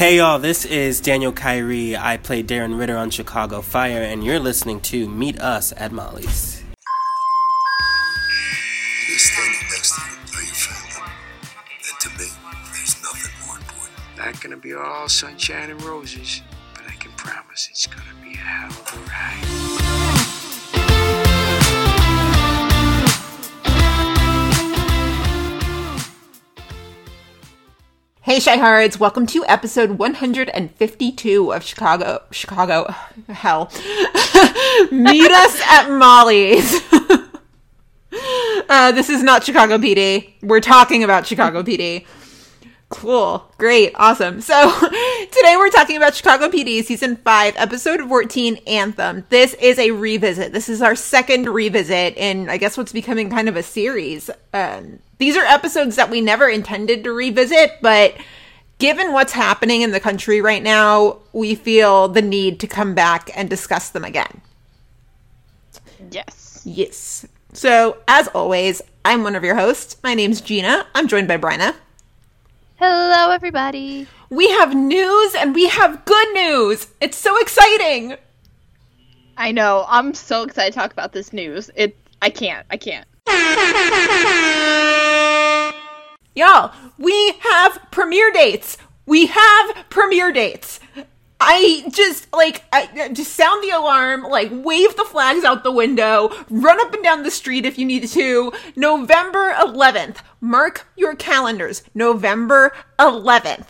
Hey y'all, this is Daniel Kyri. I play Darren Ritter on Chicago Fire, and you're listening to Meet Us at Molly's. You're standing next to you, are your family. And to me, there's nothing more important. Not gonna be all sunshine and roses, but I can promise it's gonna be a hell of a ride. Hey, Chi-Hards, welcome to episode 152 of Chicago. Chicago. Hell. Meet us at Molly's. uh, this is not Chicago PD. We're talking about Chicago PD. Cool. Great. Awesome. So today we're talking about Chicago PD season 5, episode 14, Anthem. This is a revisit. This is our second revisit in, I guess, what's becoming kind of a series. Um, these are episodes that we never intended to revisit, but given what's happening in the country right now, we feel the need to come back and discuss them again. Yes. Yes. So, as always, I'm one of your hosts. My name's Gina. I'm joined by Bryna. Hello, everybody. We have news and we have good news. It's so exciting. I know. I'm so excited to talk about this news. It. I can't. I can't. Y'all, we have premiere dates. We have premiere dates. I just like I just sound the alarm, like wave the flags out the window, run up and down the street if you need to. November 11th. Mark your calendars. November 11th.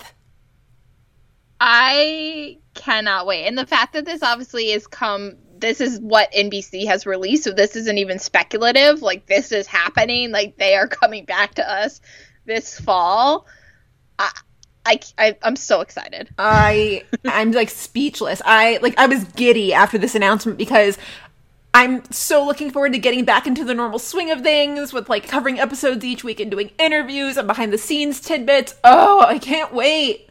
I cannot wait. And the fact that this obviously is come. This is what NBC has released, so this isn't even speculative. Like this is happening. Like they are coming back to us this fall. I, I, I I'm so excited. I I'm like speechless. I like I was giddy after this announcement because I'm so looking forward to getting back into the normal swing of things with like covering episodes each week and doing interviews and behind the scenes tidbits. Oh, I can't wait.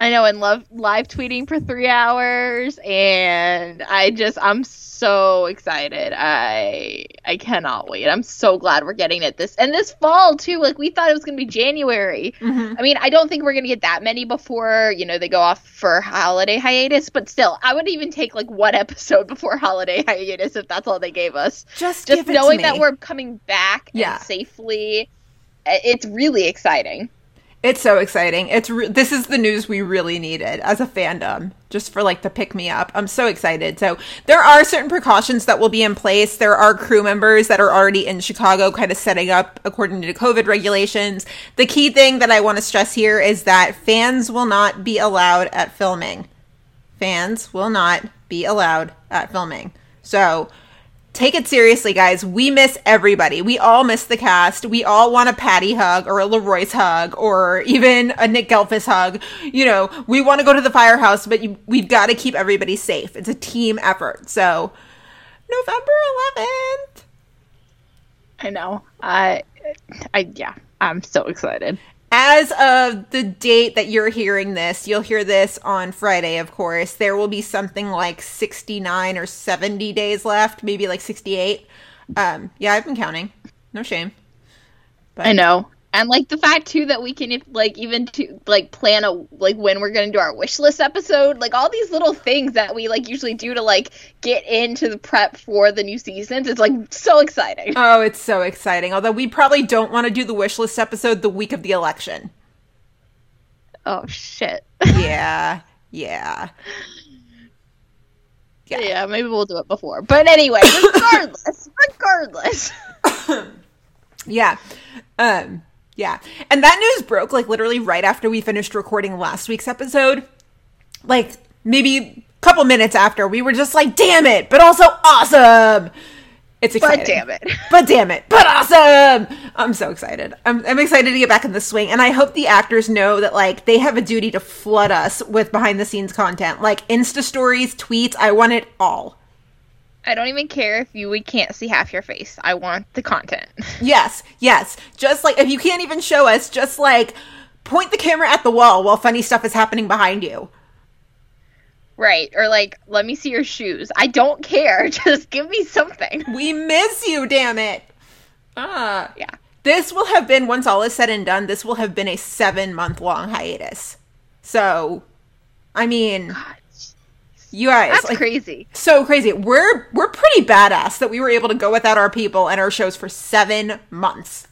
I know, and love live tweeting for three hours, and I just I'm so excited. I I cannot wait. I'm so glad we're getting it this and this fall too. Like we thought it was gonna be January. Mm-hmm. I mean, I don't think we're gonna get that many before you know they go off for holiday hiatus, but still, I would even take like one episode before holiday hiatus if that's all they gave us. Just Just give it to knowing that we're coming back Yeah. and safely, it's really exciting. It's so exciting. It's re- this is the news we really needed as a fandom, just for like the pick me up. I'm so excited. So there are certain precautions that will be in place. There are crew members that are already in Chicago, kind of setting up according to COVID regulations. The key thing that I want to stress here is that fans will not be allowed at filming. Fans will not be allowed at filming. So take it seriously, guys. We miss everybody. We all miss the cast. We all want a Patty hug or a Leroy's hug or even a Nick Gehlfuss hug. You know, we want to go to the firehouse, but you, we've got to keep everybody safe. It's a team effort. So, November 11th. I know. I I yeah. I'm so excited. As of the date that you're hearing this, you'll hear this on Friday, of course. There will be something like 69 or 70 days left, maybe like 68. Um, yeah, I've been counting. No shame. But I know. And like the fact too that we can if, like even to like plan a like when we're gonna do our wish list episode, like all these little things that we like usually do to like get into the prep for the new seasons. It's like so exciting. Oh, it's so exciting. Although we probably don't want to do the wish list episode the week of the election. Oh shit. Yeah. Yeah. Yeah. yeah, maybe we'll do it before. But anyway, regardless, regardless. Yeah. Um yeah. And that news broke like literally right after we finished recording last week's episode. Like maybe a couple minutes after. We were just like, "Damn it, but also awesome." It's exciting. But damn it. But damn it. But awesome. I'm so excited. I'm, I'm excited to get back in the swing. And I hope the actors know that, like, they have a duty to flood us with behind the scenes content. Like, Insta stories, tweets. I want it all. I don't even care if you we can't see half your face. I want the content. Yes. Yes. Just like, if you can't even show us, just like point the camera at the wall while funny stuff is happening behind you. Right. Or like, let me see your shoes. I don't care. Just give me something. We miss you, damn it. Ah. Yeah. This will have been, once all is said and done, this will have been a seven month long hiatus. So, I mean, God, you guys, that's like, crazy. so crazy. We're we're pretty badass that we were able to go without our people and our shows for seven months.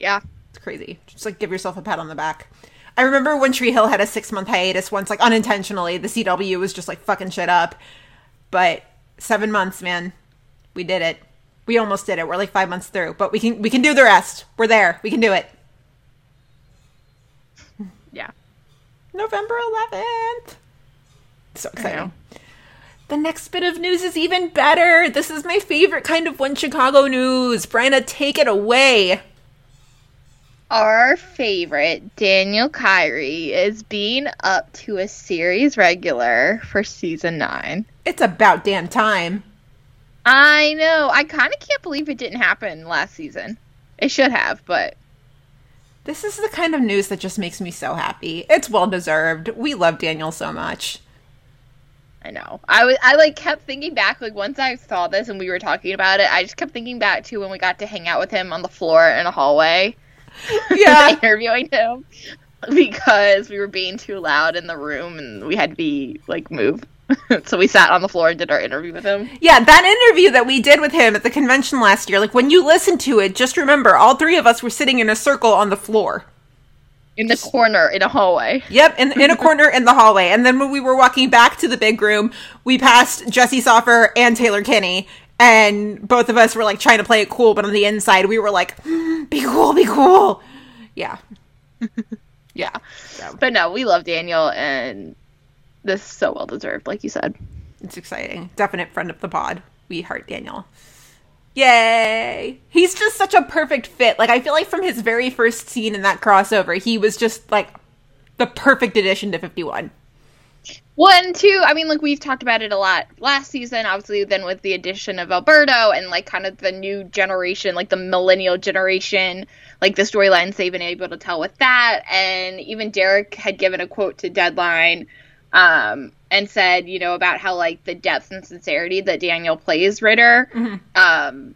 Yeah. It's crazy. Just like give yourself a pat on the back. I remember when Tree Hill had a six month hiatus once, like unintentionally. The CW was just like fucking shit up. But seven months, man. We did it. We almost did it. We're like five months through. But we can we can do the rest. We're there. We can do it. Yeah. November eleventh. So exciting. The next bit of news is even better. This is my favorite kind of one Chicago news. Bryna, take it away. Our favorite, Daniel Kyri, is being up to a series regular for season nine. It's about damn time. I know. I kind of can't believe it didn't happen last season. It should have, but This is the kind of news that just makes me so happy. It's well deserved. We love Daniel so much. I know. I was I like kept thinking back like once I saw this and we were talking about it, I just kept thinking back to when we got to hang out with him on the floor in a hallway. Yeah. interviewing him because we were being too loud in the room and we had to be like move. so we sat on the floor and did our interview with him. yeah, that interview that we did with him at the convention last year, like when you listen to it, just remember all three of us were sitting in a circle on the floor. In the corner in a hallway. Yep, in, in a corner in the hallway. And then when we were walking back to the big room, we passed Jesse Soffer and Taylor Kinney. And both of us were like trying to play it cool, but on the inside, we were like, mm, be cool, be cool. Yeah. Yeah. So But no, we love Daniel and this is so well deserved, like you said. it's exciting. Definite friend of the pod. We heart Daniel. Yay! He's just such a perfect fit. Like, I feel like from his very first scene in that crossover, he was just like the perfect addition to 51. One, two, I mean, like we've talked about it a lot last season, obviously, then with the addition of Alberto and like kind of the new generation, like the millennial generation, like the storylines they've been able to tell with that. And even Derek had given a quote to Deadline um, and said, you know, about how like the depth and sincerity that Daniel plays Ritter um,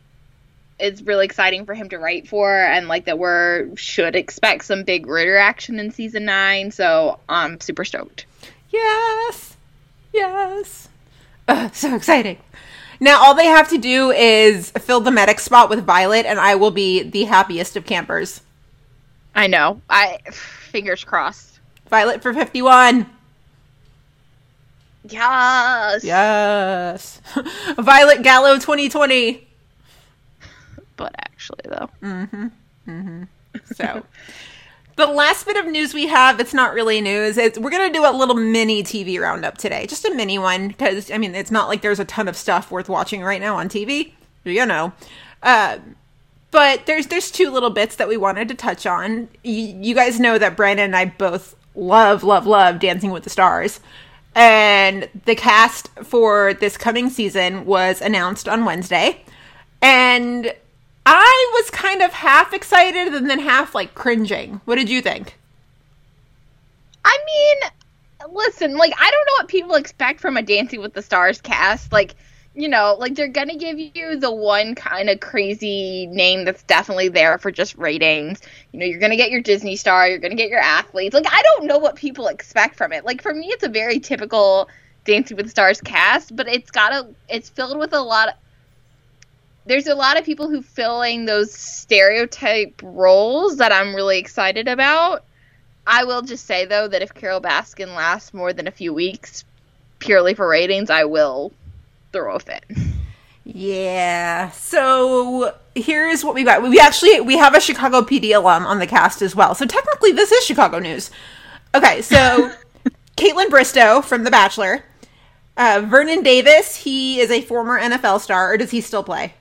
is really exciting for him to write for, and like that we're should expect some big Ritter action in season nine. So I'm super stoked. Yes. Yes. Ugh, so exciting. Now, all they have to do is fill the medic spot with Violet, and I will be the happiest of campers. I know. I fingers crossed. Violet for 51. Yes. Yes. Violet Gallo 2020. But actually, though, Mm-hmm. Mm-hmm. So, the last bit of news we have, it's not really news. It's, we're going to do a little mini TV roundup today. Just a mini one, because, I mean, it's not like there's a ton of stuff worth watching right now on TV. You know. Uh, but there's there's two little bits that we wanted to touch on. You, you guys know that Brandon and I both love, love, love Dancing with the Stars. And the cast for this coming season was announced on Wednesday. And I was kind of half excited and then half like cringing. What did you think? I mean, listen, like I don't know what people expect from a Dancing with the Stars cast. Like, you know, like they're gonna give you the one kind of crazy name that's definitely there for just ratings. You know, you're gonna get your Disney star, you're gonna get your athletes. Like, I don't know what people expect from it. Like for me, it's a very typical Dancing with Stars cast, but it's got a, it's filled with a lot of. There's a lot of people who filling those stereotype roles that I'm really excited about. I will just say though that if Carole Baskin lasts more than a few weeks, purely for ratings, I will throw a fit. Yeah. So here's what we got. We actually we have a Chicago PD alum on the cast as well. So technically this is Chicago news. Okay, so Kaitlyn Bristowe from The Bachelor. Uh, Vernon Davis, he is a former NFL star, or does he still play?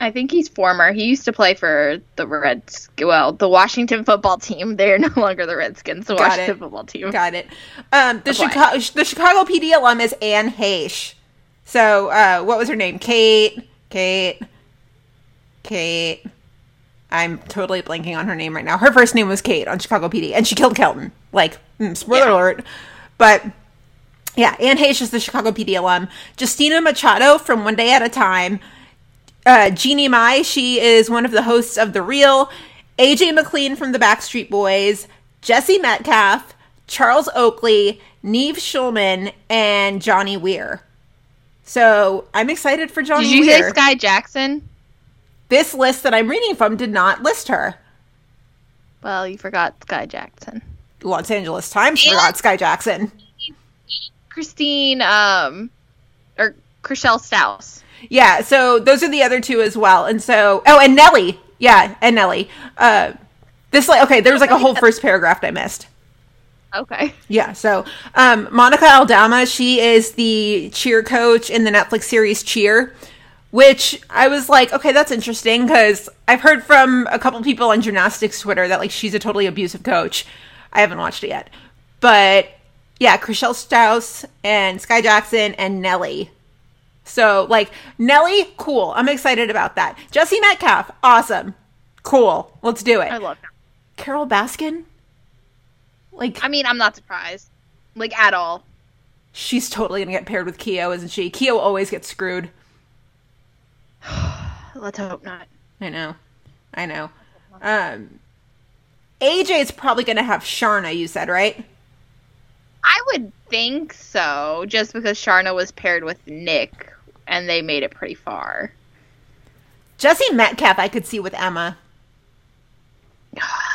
I think he's former. He used to play for the Reds. Well, the Washington football team. They're no longer the Redskins. The Got Washington it. football team. Got it. Um, the. Chicago the Chicago PD alum is Anne Heche. So uh, what was her name? Kate. Kate. Kate. I'm totally blanking on her name right now. Her first name was Kate on Chicago PD, and she killed Kelton. Like, mm, spoiler Yeah. alert. But yeah, Anne Heche is the Chicago PD alum. Justina Machado from One Day at a Time. Uh, Jeannie Mai, she is one of the hosts of The Real. AJ McLean from the Backstreet Boys, Jesse Metcalfe, Charles Oakley, Nev Schulman, and Johnny Weir. So I'm excited for Johnny Did you Weir. say Skai Jackson? this list that I'm reading from did not list her. Well, you forgot Skai Jackson. Los Angeles Times And- forgot Skai Jackson. Christine, um, or Chrishell Stause. Yeah, so those are the other two as well. And so, oh, and Nelly. Yeah, and Nelly. Uh, this like okay, there was like a whole first paragraph that I missed. Okay. Yeah, so um, Monica Aldama, she is the cheer coach in the Netflix series Cheer, which I was like, okay, that's interesting because I've heard from a couple people on gymnastics Twitter that like she's a totally abusive coach. I haven't watched it yet, but yeah, Chrishell Strauss and Skai Jackson and Nelly. So like Nelly, cool. I'm excited about that. Jesse Metcalfe, awesome, cool. Let's do it. I love her. Carole Baskin, like I mean, I'm not surprised. Like, at all. She's totally gonna get paired with Keo, isn't she? Keo always gets screwed. Let's hope not. I know. I know. Um is probably gonna have Sharna, you said, right? I would think so, just because Sharna was paired with Nick, and they made it pretty far. Jesse Metcalfe I could see with Emma.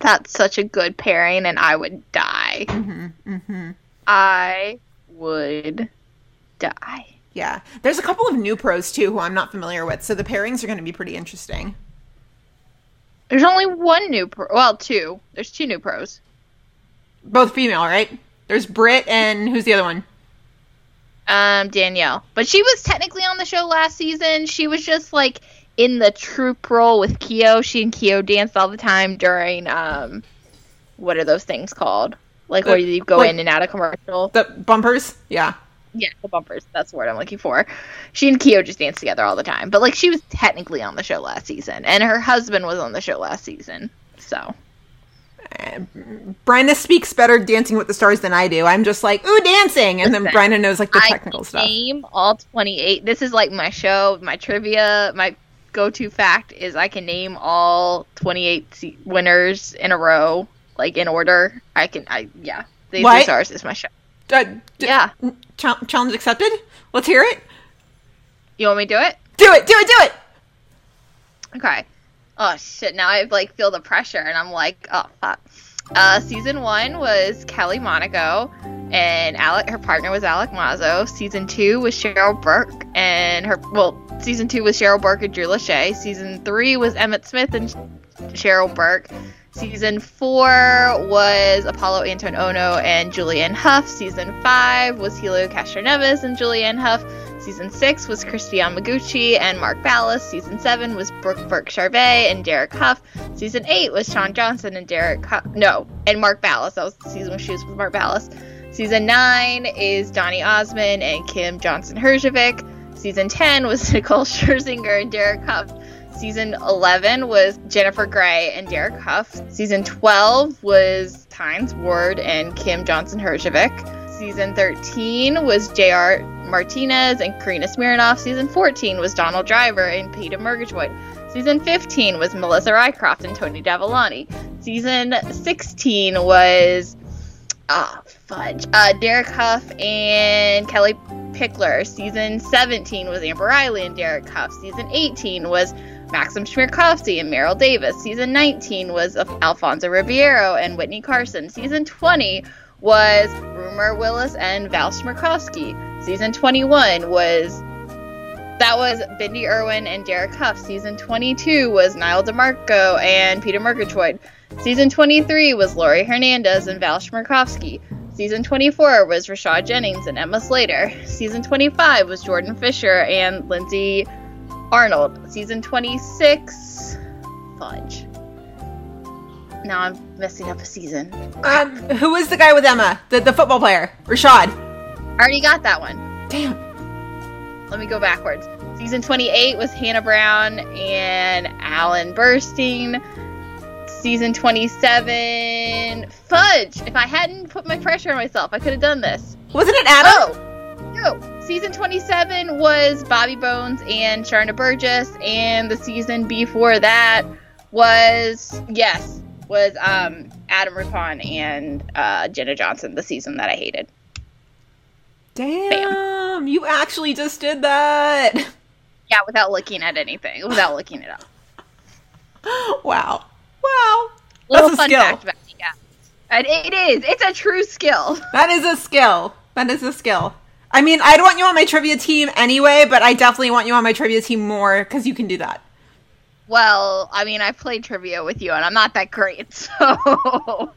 That's such a good pairing, and I would die. Mm-hmm, I would die. Yeah. There's a couple of new pros too who I'm not familiar with, so the pairings are gonna be pretty interesting. There's only one new pro. Well, two. There's two new pros. Both female, right? There's Britt and who's the other one? Um, Danielle, but she was technically on the show last season. She was just like in the troop role with Keo. She and Keo danced all the time during um, what are those things called? Like The- where you go like- in and out of commercial. The bumpers? Yeah. Yeah, the bumpers. That's the word I'm looking for. She and Keo just danced together all the time. But like she was technically on the show last season, and her husband was on the show last season. So Bryna speaks better dancing with the stars than I do. I'm just like, ooh, dancing, and then Listen, Bryna knows like the technical can stuff. name all 28. This is like my show, my trivia, my go-to fact is I can name all 28 se- winners in a row, like in order. I can, I yeah. The What? Three Stars is my show. Uh, d- Yeah, chal- challenge accepted. Let's hear it. you want me to do it? Do it. Do it. Do it. Okay. Oh shit! Now I like feel the pressure, and I'm like, oh fuck. Uh, season one was Kelly Monaco, and Alec. Her partner was Alec Mazo. Season two was Cheryl Burke, and her well, season two was Cheryl Burke and Drew Lachey. Season three was Emmitt Smith and Cheryl Burke. Season four was Apolo Anton Ohno and Julianne Hough. Season five was Helio Castroneves and Julianne Hough. Season six was Kristi Yamaguchi and Mark Ballas. Season seven was Brooke Burke Charvet and Derek Hough. Season eight was Shawn Johnson and Derek Hough. No, and Mark Ballas. That was the season when she was with Mark Ballas. Season nine is Donny Osmond and Kym Johnson Herjavec. Season 10 was Nicole Scherzinger and Derek Hough. Season 11 was Jennifer Grey and Derek Hough. Season 12 was Hines Ward and Kym Johnson Herjavec. Season 13 was JR Martinez and Karina Smirnoff. Season 14 was Donald Driver and Peta Murgatroyd. Season 15 was Melissa Rycroft and Tony Dovolani. Season 16 was ah fudge. Uh, Derek Hough and Kellie Pickler. Season 17 was Amber Riley and Derek Hough. Season 18 was Maksim Chmerkovskiy and Meryl Davis. Season 19 was Alfonso Ribeiro and Whitney Carson. Season 20 was Rumor Willis and Val Chmerkovskiy. Season 21 was that was Bindi Irwin and Derek Hough. Season 22 was Nyle DiMarco and Peta Murgatroyd. Season 23 was Laurie Hernandez and Val Chmerkovskiy. Season 24 was Rashad Jennings and Emma Slater. Season 25 was Jordan Fisher and Lindsay Arnold. Season 26, fudge. Now I'm messing up a season. Um, who was the guy with Emma? The the football player, Rashad. Already got that one. Damn. Let me go backwards. Season 28 was Hannah Brown and Alan Bersten. Season 27, fudge! If I hadn't put my pressure on myself, I could have done this. Wasn't it Adam? Oh, no. Season 27 was Bobby Bones and Sharna Burgess, and the season before that was yes was um Adam Rippon and uh Jenna Johnson the season that I hated. Damn, you actually just did that. Yeah, without looking at anything, without looking it up. Wow. Wow. Little That's a fun skill. fact about me, yeah. And it is. It's a true skill. That is a skill. That is a skill. I mean, I'd want you on my trivia team anyway, but I definitely want you on my trivia team more because you can do that. Well, I mean, I played trivia with you, and I'm not that great, so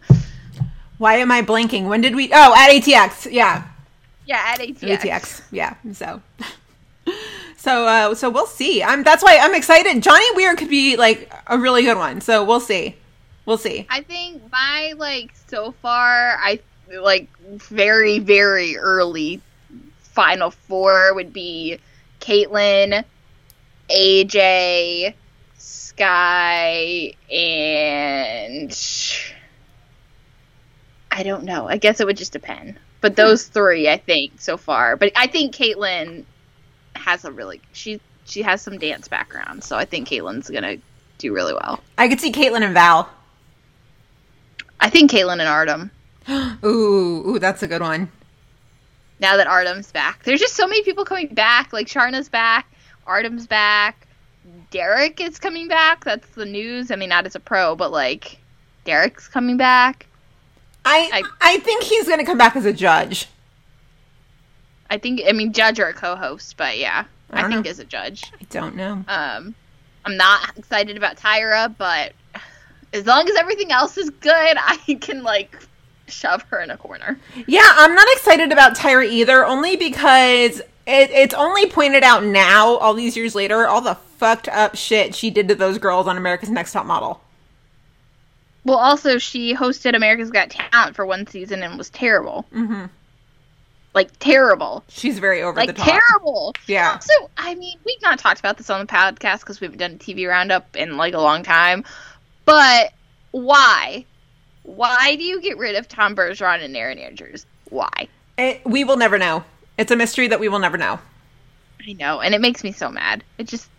Why am I blanking? When did we? Oh, at ATX. Yeah, yeah. At ATX, ATX. Yeah. So, so, uh, so we'll see. I'm. That's why I'm excited. Johnny Weir could be like a really good one. So we'll see. We'll see. I think my like so far, I like very very early final four would be Kaitlyn, AJ, Skai, and I don't know. I guess it would just depend. But those hmm. three, I think so far. But I think Kaitlyn has a really she she has some dance background, so I think Kaitlyn's gonna do really well. I could see Kaitlyn and Val. I think Kaitlyn and Artem. Ooh, ooh, that's a good one. now that Artem's back. There's just so many people coming back. Like Sharna's back, Artem's back, Derek is coming back. That's the news. I mean, not as a pro, but like Derek's coming back. I I- I think he's gonna come back as a judge. I think. I mean, judge or a co-host, but yeah, I I, think know. as a judge. I don't know. Um, I'm not excited about Tyra, but as long as everything else is good, I can like shove her in a corner. Yeah, I'm not excited about Tyra either, only because it, it's only pointed out now, all these years later, all the fucked up shit she did to those girls on America's Next Top Model. Well, also she hosted America's Got Talent for one season and was terrible. Mm-hmm. Like terrible. She's very over like the top. terrible. Yeah. So I mean, we've not talked about this on the podcast because we haven't done a TV roundup in like a long time. But why? Why do you get rid of Tom Bergeron and Erin Andrews? Why? It, we will never know. It's a mystery that we will never know. I know, and it makes me so mad. It just.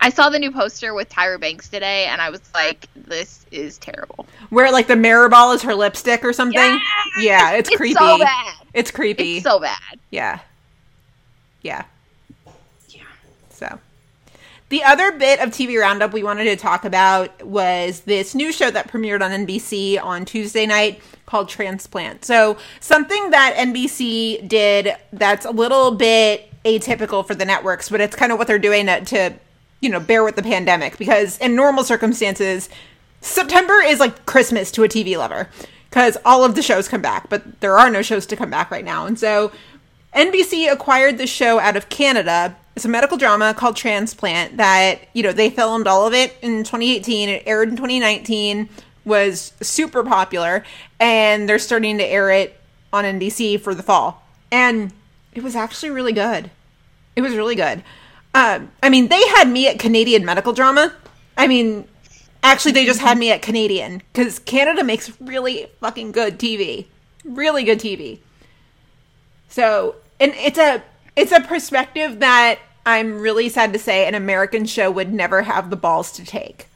I saw the new poster with Tyra Banks today, and I was like, "This is terrible." Where like the mirror ball is her lipstick or something. Yes! Yeah, it's, It's creepy. so bad. It's creepy. It's so bad. Yeah. Yeah. Yeah. So. The other bit of TV Roundup we wanted to talk about was this new show that premiered on NBC on Tuesday night called Transplant. So, something that NBC did that's a little bit atypical for the networks, but it's kind of what they're doing to, to you know, bear with the pandemic because in normal circumstances, September is like Christmas to a TV lover because all of the shows come back, but there are no shows to come back right now. And so NBC acquired the show out of Canada. It's a medical drama called Transplant that, you know, they filmed all of it in 2018. It aired in 2019, was super popular, and they're starting to air it on NBC for the fall. And it was actually really good. It was really good. Um, I mean, they had me at Canadian medical drama. I mean, actually, they just had me at Canadian because Canada makes really fucking good TV. Really good TV. So, and it's a it's a perspective that I'm really sad to say an American show would never have the balls to take.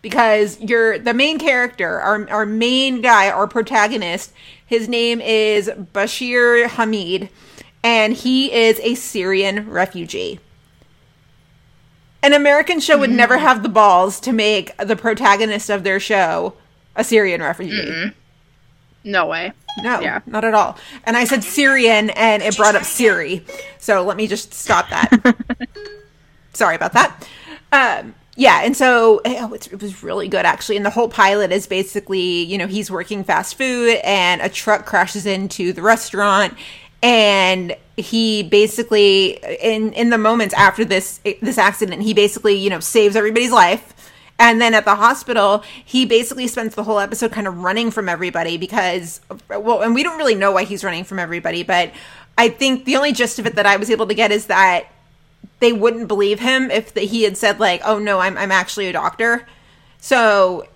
Because you're the main character, our our main guy, our protagonist, his name is Bashir Hamed, and he is a Syrian refugee. An American show would never have the balls to make the protagonist of their show a Syrian refugee. No way. No, Yeah. not at all. And I said Syrian and it brought up Siri. So let me just stop that. Sorry about that. Um, yeah, and so oh, it's, it was really good actually. And the whole pilot is basically, you know, he's working fast food and a truck crashes into the restaurant and he basically in in the moments after this this accident, he basically, you know, saves everybody's life. And then at the hospital, he basically spends the whole episode kind of running from everybody because, well, and we don't really know why he's running from everybody, but I think the only gist of it that I was able to get is that they wouldn't believe him if the, he had said like, "Oh no, I'm I'm actually a doctor." So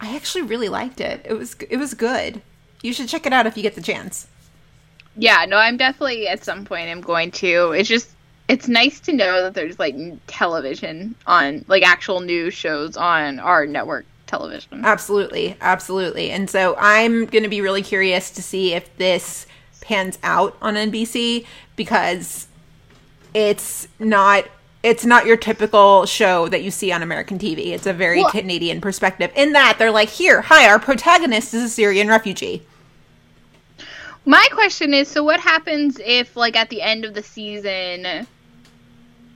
I actually really liked it. It was it was good. You should check it out if you get the chance. Yeah, no, I'm definitely at some point I'm going to. It's just it's nice to know that there's like television on like actual news shows on our network television. Absolutely, absolutely. And so I'm going to be really curious to see if this pans out on NBC because it's not it's not your typical show that you see on American TV. It's a very Well- Canadian perspective. In that they're like, "Here, hi, our protagonist is a Syrian refugee." My question is so what happens if like at the end of the season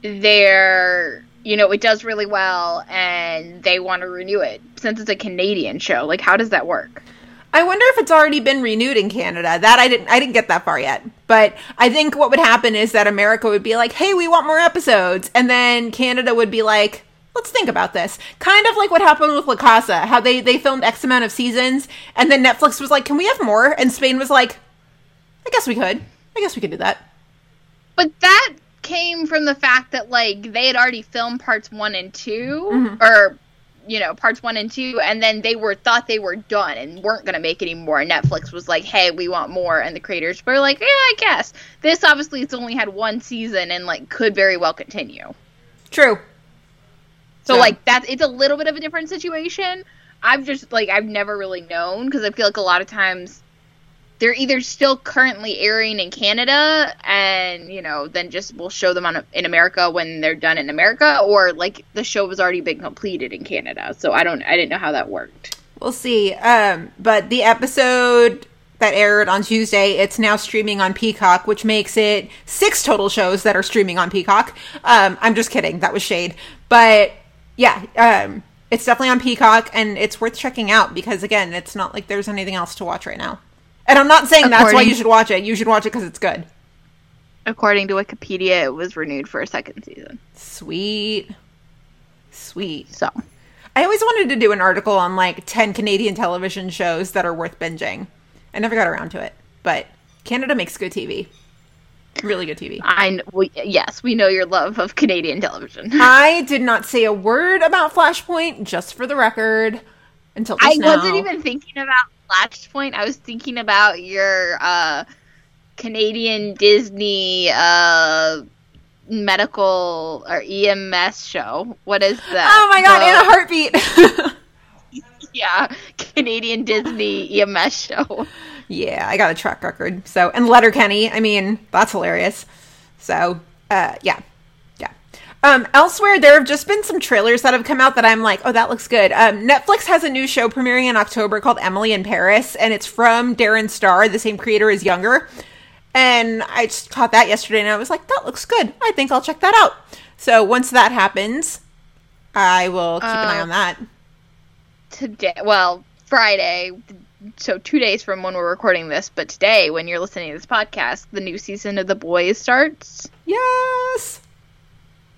they're you know, it does really well and they want to renew it since it's a Canadian show. Like how does that work? I wonder if it's already been renewed in Canada. That I didn't I didn't get that far yet. But I think what would happen is that America would be like, "Hey, we want more episodes." And then Canada would be like, "Let's think about this." Kind of like what happened with La Casa, how they they filmed X amount of seasons and then Netflix was like, "Can we have more?" And Spain was like, "I guess we could. I guess we could do that." But that came from the fact that like they had already filmed parts 1 and 2 mm-hmm. or you know, parts 1 and 2 and then they were thought they were done and weren't going to make any more. And Netflix was like, "Hey, we want more." And the creators were like, "Yeah, I guess." This obviously it's only had one season and like could very well continue. True. So Yeah. like that it's a little bit of a different situation. I've just like I've never really known because I feel like a lot of times they're either still currently airing in Canada and you know then just we'll show them on in America when they're done in America or like the show has already been completed in Canada. So I don't I didn't know how that worked. We'll see. Um, but the episode that aired on Tuesday, it's now streaming on Peacock, which makes it six total shows that are streaming on Peacock. Um, I'm just kidding. That was shade. But yeah, um, it's definitely on Peacock and it's worth checking out because again, it's not like there's anything else to watch right now. And I'm not saying that's why you should watch it. You should watch it because it's good. According to Wikipedia, it was renewed for a second season. Sweet. Sweet. So I always wanted to do an article on like 10 Canadian television shows that are worth binging. I never got around to it, but Canada makes good TV. Really good TV. I we, yes, we know your love of Canadian television. I did not say a word about Flashpoint, just for the record, until just I now. wasn't even thinking about Flashpoint. I was thinking about your uh, Canadian Disney uh, medical or EMS show. What is that? Oh my god, The- in a heartbeat! yeah, Canadian Disney EMS show. yeah, I got a track record. So, and Letterkenny, I mean, that's hilarious. So, uh, yeah, yeah. Um, elsewhere, there have just been some trailers that have come out that I'm like, oh, that looks good. Um, Netflix has a new show premiering in October called Emily in Paris, and it's from Darren Star, the same creator as Younger. And I just caught that yesterday, and I was like, that looks good. I think I'll check that out. So once that happens, I will keep an eye Uh, on that. Today, well, Friday. So two days from when we're recording this, but today, when you're listening to this podcast, the new season of The Boys starts. Yes.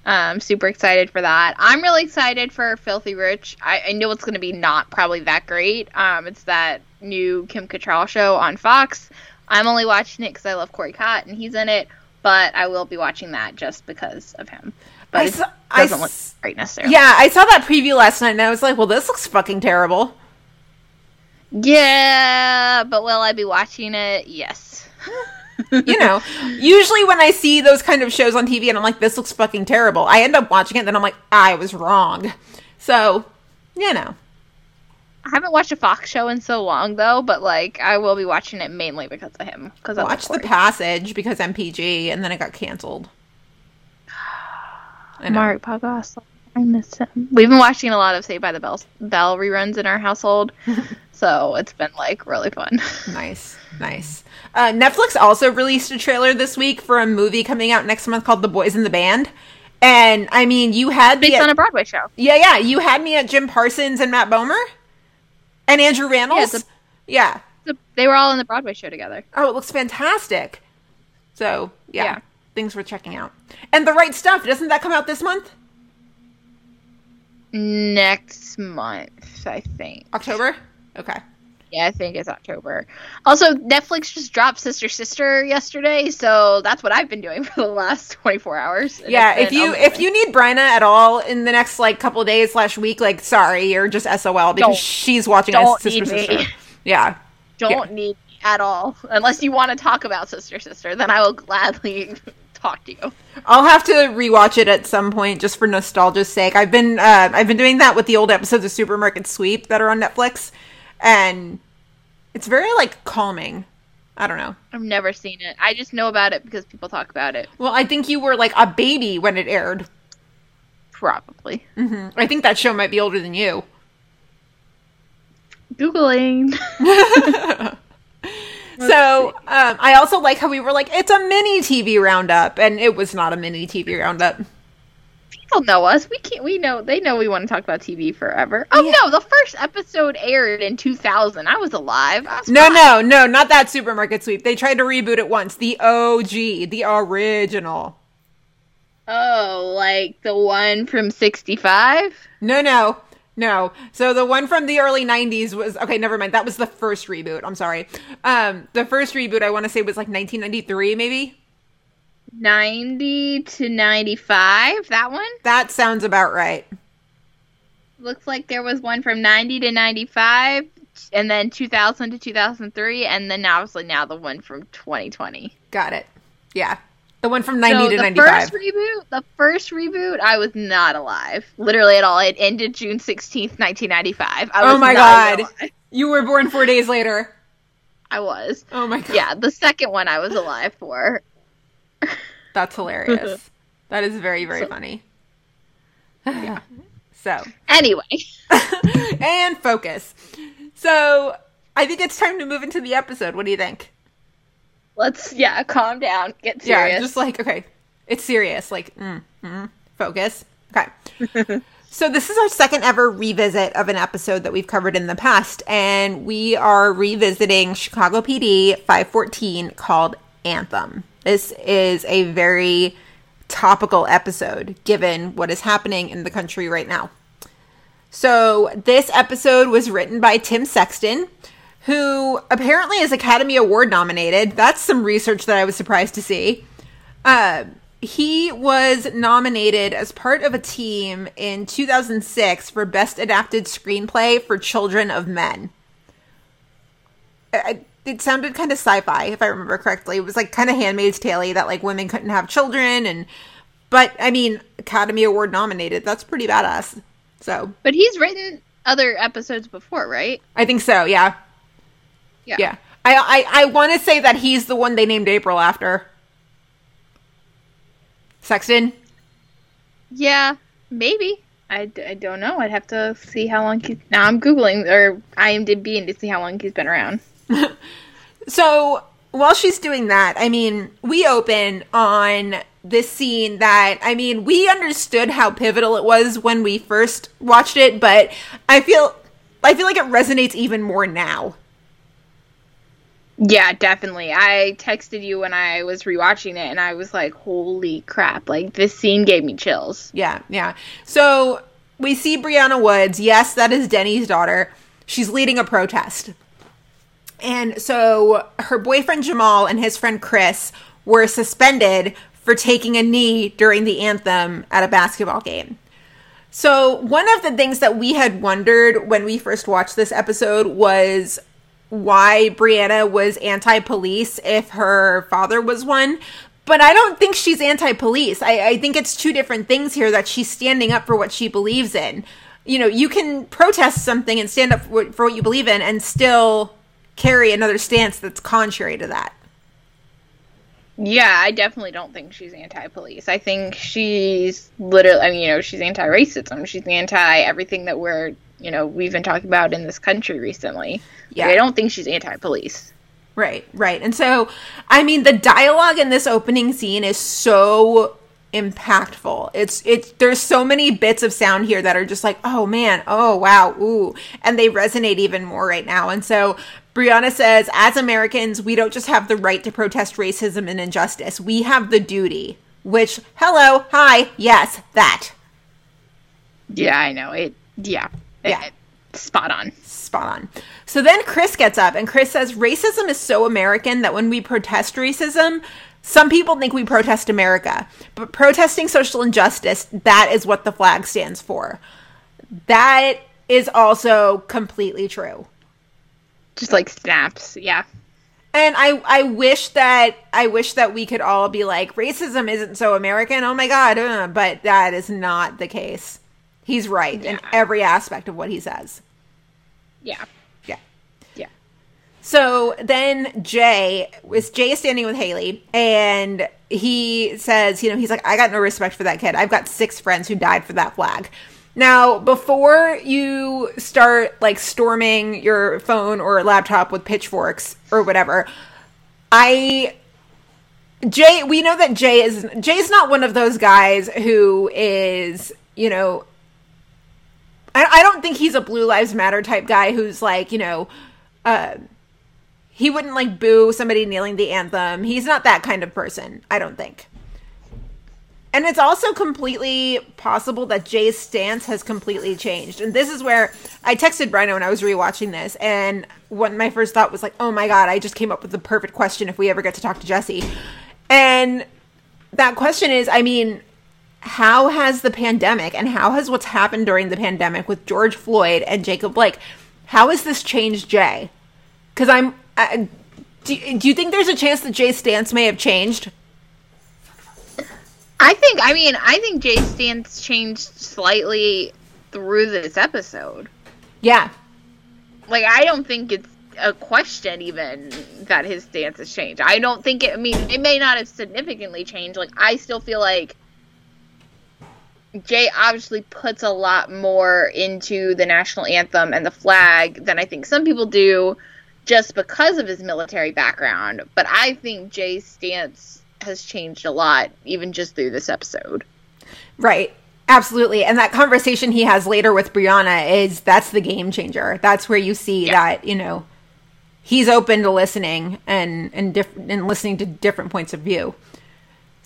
I'm super excited for that. I'm really excited for Filthy Rich. I, I know it's going to be not probably that great. Um, it's that new Kim Cattrall show on Fox. I'm only watching it because I love Corey Cott and he's in it, but I will be watching that just because of him. But I it saw- I doesn't look great necessarily. Yeah, I saw that preview last night, and I was like, well, this looks fucking terrible. Yeah, but will I be watching it? Yes. you know, usually when I see those kind of shows on TV and I'm like, this looks fucking terrible, I end up watching it, and then I'm like, I was wrong. So, you know, I haven't watched a Fox show in so long though, but like I will be watching it mainly because of him. Because I love watch The Passage because MPG, and then it got canceled. I know. Mark Pagos. I miss him. We've been watching a lot of Saved by the Bell, Bell reruns in our household, so it's been like really fun. Nice, nice. Uh, Netflix also released a trailer this week for a movie coming out next month called The Boys in the Band. And I mean, you had me Based at- on a Broadway show. Yeah, yeah. You had me at Jim Parsons and Matt Bomer and Andrew Rannells. Yeah. a- they were all in the Broadway show together. Oh, it looks fantastic. So yeah, Yeah. things worth checking out. And the right stuff doesn't that come out this month? Next month, I think. October. Okay. Yeah, I think it's October. Also, Netflix just dropped Sister Sister yesterday, so that's what I've been doing for the last 24 hours. Yeah, if you if you need Bryna at all in the next like couple days slash week, like sorry, you're just SOL because Don't- she's watching don't sister need sister. Yeah. don't need me at all unless you want to talk about Sister Sister, then I will gladly talk to you. I'll have to rewatch it at some point just for nostalgia's sake. I've been uh, I've been doing that with the old episodes of Supermarket Sweep that are on Netflix, and it's very like calming. I don't know. I've never seen it. I just know about it because people talk about it. Well, I think you were like a baby when it aired. Probably. I think that show might be older than you. Googling. so um, I also like how we were like, it's a mini TV roundup, and it was not a mini TV roundup. People know us. We can't. We know. They know we want to talk about TV forever. Oh no! The first episode aired in 2000. I was alive. I was No, no, no, not that supermarket sweep. They tried to reboot it once. The OG, the original. Oh, like the one from 65. No, no, no. So the one from the early '90s was okay. Never mind. That was the first reboot. I'm sorry. Um, the first reboot I want to say was like 1993, maybe. 90 to 95. That one That sounds about right. looks like there was one from 90 to 95, and then 2000 to 2003, and then obviously now the one from 2020. Got it. Yeah, the one from 90 so to the 95. first reboot, the first reboot, I was not alive, literally at all. It ended June 16th, 1995. I oh was oh my god, alive. you were born four days later. I was. Oh my god. Yeah, the second one I was alive for. That's hilarious. that is very, very So- funny. so, Anyway, and focus. So, I think it's time to move into the episode. What do you think? let's yeah, calm down, get serious. Yeah, just like, okay, it's serious. Like, mm, mm, focus. Okay. so, this is our second ever revisit of an episode that we've covered in the past, and we are revisiting Chicago PD 514 called Anthem. This is a very topical episode given what is happening in the country right now. So, this episode was written by Tim Sexton, who apparently is Academy Award nominated. That's some research that I was surprised to see. Uh, he was nominated as part of a team in 2006 for Best Adapted Screenplay for Children of Men. I- It sounded kind of sci-fi, if I remember correctly. It was like kind of Handmaid's Tale that like women couldn't have children, and but I mean, Academy Award nominated. That's pretty badass. So but he's written other episodes before, right? I think so. Yeah, Yeah. yeah. I I, I want to say that he's the one they named April after. Sexton. Yeah, maybe. I, d- I don't know. I'd have to see how long he's. Now I'm googling or IMDb to see how long he's been around. So while she's doing that, I mean, we open on this scene that I mean, we understood how pivotal it was when we first watched it, but I feel I feel like it resonates even more now. Yeah, definitely. I texted you when I was rewatching it, and I was like, "Holy crap!" Like this scene gave me chills. Yeah, yeah. So we see Brianna Woods. Yes, that is Denny's daughter. She's leading a protest. And so her boyfriend Jamal and his friend Chris were suspended for taking a knee during the anthem at a basketball game. So, one of the things that we had wondered when we first watched this episode was why Brianna was anti police if her father was one. But I don't think she's anti police. I, I think it's two different things here that she's standing up for what she believes in. You know, you can protest something and stand up for what, for what you believe in and still carry another stance that's contrary to that. Yeah, I definitely don't think she's anti-police. I think she's literally. I mean, you know, she's anti-racism. She's anti everything that we're, you know, we've been talking about in this country recently. Yeah. Like, I don't think she's anti-police. Right, right. And so, I mean, the dialogue in this opening scene is so impactful. It's it's there's so many bits of sound here that are just like, "Oh man, oh wow, ooh." And they resonate even more right now. And so, Brianna says, "As Americans, we don't just have the right to protest racism and injustice. We have the duty." Which, hello, hi, yes, that. Yeah, I know it. Yeah, Yeah. It- spot on. Spot on. So then Chris gets up and Chris says, Racism is so American that when we protest racism, some people think we protest America. But protesting social injustice, that is what the flag stands for. That is also completely true. Just like snaps. Yeah. And I, I wish that I wish that we could all be like racism isn't so American. Oh my god, uh, but that is not the case. He's right in every aspect of what he says. Yeah. Yeah. Yeah. So then Jay was Jay is standing with Haley and he says, you know, he's like, I got no respect for that kid. I've got six friends who died for that flag. Now, before you start like storming your phone or laptop with pitchforks or whatever, I Jay, we know that Jay is Jay's not one of those guys who is, you know, I, I don't think he's a Blue Lives Matter type guy who's like, you know, uh, he wouldn't like boo somebody kneeling the anthem. He's not that kind of person, I don't think. And it's also completely possible that Jay's stance has completely changed. And this is where I texted Brino when I was rewatching this, and my first thought was like, oh my god, I just came up with the perfect question if we ever get to talk to Jesse. And that question is, I mean, how has the pandemic and how has what's happened during the pandemic with George Floyd and Jacob Blake, how has this changed Jay? Because I'm, I, do, do you think there's a chance that Jay's stance may have changed? I think. I mean, I think Jay's stance changed slightly through this episode. Yeah, Like, I don't think it's a question even that his stance has changed. I don't think it. I mean, it may not have significantly changed. Like, I still feel like Jay obviously puts a lot more into the national anthem and the flag than I think some people do, just because of his military background. But I think Jay's stance has changed a lot, even just through this episode. right. Absolutely. And that conversation he has later with Brianna is that's the game changer. That's where you see Yeah. that, you know, he's open to listening and and diff- and listening to different points of view.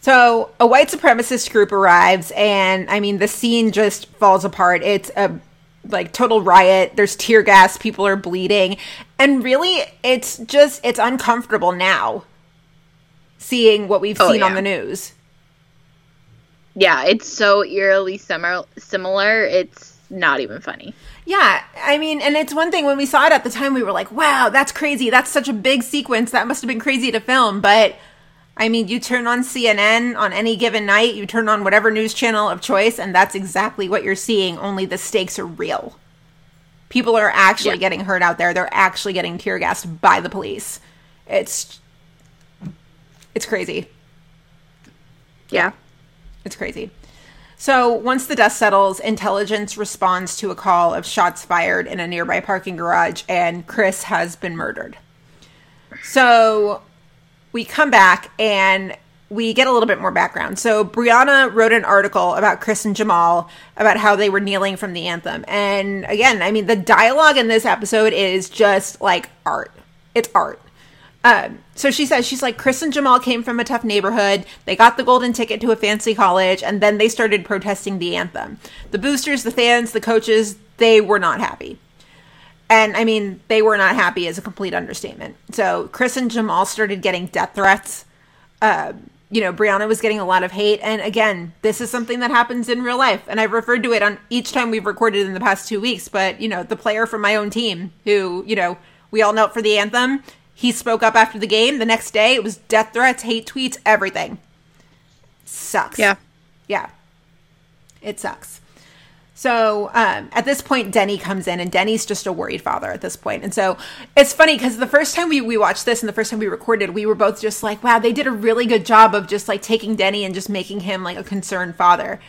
So a white supremacist group arrives, and I mean the scene just falls apart. It's a like total riot. There's tear gas. People are bleeding, and really, it's just it's uncomfortable now. Seeing what we've Oh, seen on the news. Yeah, it's so eerily similar. Similar, it's not even funny. Yeah, I mean, and it's one thing when we saw it at the time, we were like, wow, that's crazy. That's such a big sequence. That must have been crazy to film. But I mean, you turn on CNN on any given night, you turn on whatever news channel of choice, and that's exactly what you're seeing, only the stakes are real. People are actually Yeah. getting hurt out there. They're actually getting tear gassed by the police. It's it's crazy. Yeah. It's crazy. So once the dust settles, intelligence responds to a call of shots fired in a nearby parking garage, and Chris has been murdered. So we come back and we get a little bit more background. So Brianna wrote an article about Chris and Jamal about how they were kneeling from the anthem. And again, I mean, the dialogue in this episode is just like art. It's art. Um, so she says, she's like, Chris and Jamal came from a tough neighborhood. They got the golden ticket to a fancy college, and then they started protesting the anthem. The boosters, the fans, the coaches, they were not happy. And I mean, they were not happy is a complete understatement. So Chris and Jamal started getting death threats. Uh, you know, Brianna was getting a lot of hate. And again, this is something that happens in real life. And I've referred to it on each time we've recorded in the past two weeks. But, you know, the player from my own team who, you know, we all knelt for the anthem, he spoke up after the game. The next day, it was death threats, hate tweets, everything. Sucks. Yeah. Yeah. It sucks. So um, at this point, Denny comes in, and Denny's just a worried father at this point. And so it's funny because the first time we, we watched this and the first time we recorded, we were both just like, wow, they did a really good job of just like taking Denny and just making him like a concerned father.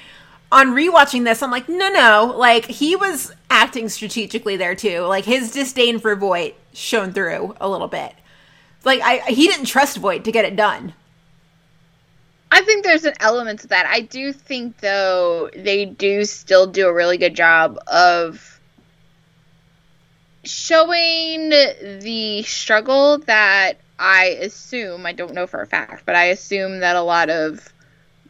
On rewatching this, I'm like, no, no, like he was acting strategically there too. Like his disdain for Voight shone through a little bit. Like I, he didn't trust Voight to get it done. I think there's an element to that. I do think though they do still do a really good job of showing the struggle that I assume, I don't know for a fact, but I assume that a lot of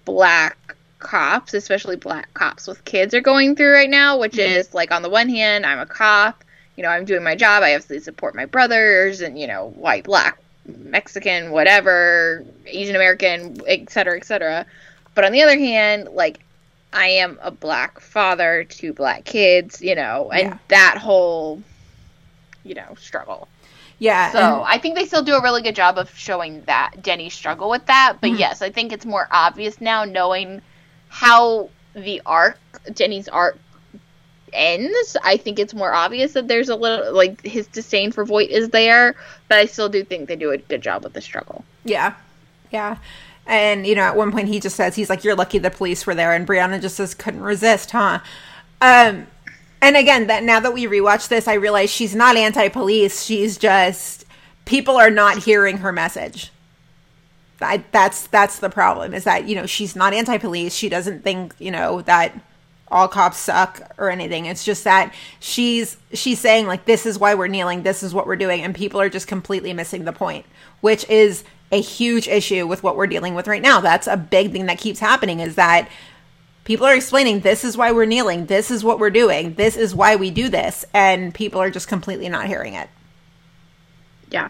black cops, especially black cops with kids are going through right now, which is like on the one hand, I'm a cop, you know, I'm doing my job, I obviously support my brothers and, you know, white, black, Mexican, whatever, Asian American, et cetera, et cetera. But on the other hand, like, I am a black father to black kids, you know, and Yeah. that whole, you know, struggle. Yeah. So and- I think they still do a really good job of showing that Denny struggle with that. Mm-hmm. But yes, I think it's more obvious now knowing how the arc, Jenny's arc ends. I think it's more obvious that there's a little like his disdain for Voight is there, but I still do think they do a good job with the struggle. Yeah. Yeah. And, you know, at one point he just says, he's like, you're lucky the police were there. And Brianna just says, couldn't resist, huh? Um, and again, that now that we rewatch this, I realize she's not anti police. She's just, people are not hearing her message. I, that's that's the problem is that you know she's not anti-police she doesn't think you know that all cops suck or anything it's just that she's she's saying like this is why we're kneeling this is what we're doing and people are just completely missing the point which is a huge issue with what we're dealing with right now that's a big thing that keeps happening is that people are explaining this is why we're kneeling this is what we're doing this is why we do this and people are just completely not hearing it Yeah. yeah.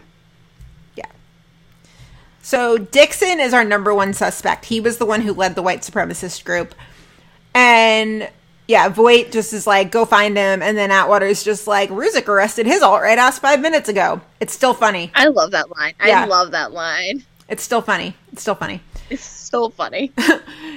So Dixon is our number one suspect. He was the one who led the white supremacist group. And yeah, Voight just is like, go find him. And then Atwater's just like, Ruzek arrested his alt right ass five minutes ago. It's still funny. I love that line. Yeah. I love that line. It's still funny. It's still funny. It's still funny.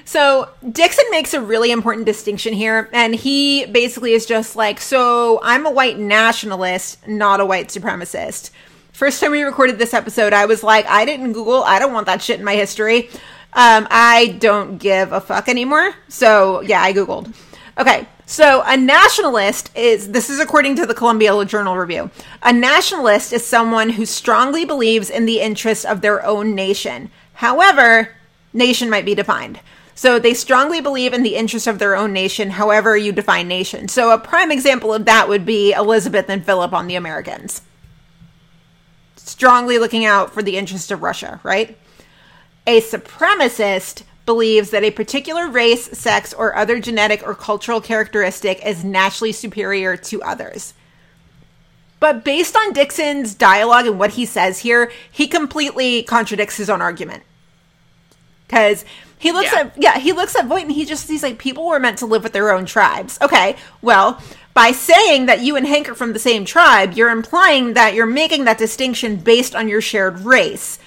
So Dixon makes a really important distinction here, and he basically is just like, so I'm a white nationalist, not a white supremacist. First time we recorded this episode, I was like, I didn't Google, I don't want that shit in my history. Um, I don't give a fuck anymore. So yeah, I Googled. Okay, so a nationalist is this is according to the Columbia Journal Review. A nationalist is someone who strongly believes in the interests of their own nation. However, nation might be defined. So they strongly believe in the interests of their own nation, however you define nation. So a prime example of that would be Elizabeth and Philip on the Americans. Strongly looking out for the interests of Russia, right? A supremacist believes that a particular race, sex, or other genetic or cultural characteristic is naturally superior to others. But based on Dixon's dialogue and what he says here, he completely contradicts his own argument. Because he looks Yeah. at yeah, he looks at Voight and he just he's like, people were meant to live with their own tribes. Okay, well, by saying that you and Hank are from the same tribe, you're implying that you're making that distinction based on your shared race,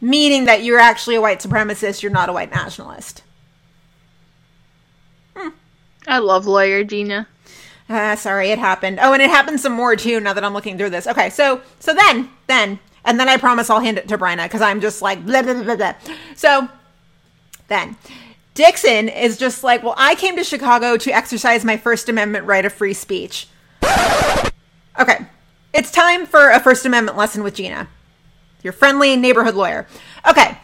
meaning that you're actually a white supremacist, you're not a white nationalist. I love lawyer Gina. Ah, sorry, it happened. Oh, and it happened some more too. Now that I'm looking through this. Okay, so so then then and then I promise I'll hand it to Bryna because I'm just like blah blah blah. blah. So then Dixon is just like, well, I came to Chicago to exercise my First Amendment right of free speech. Okay, it's time for a First Amendment lesson with Gina, your friendly neighborhood lawyer. Okay.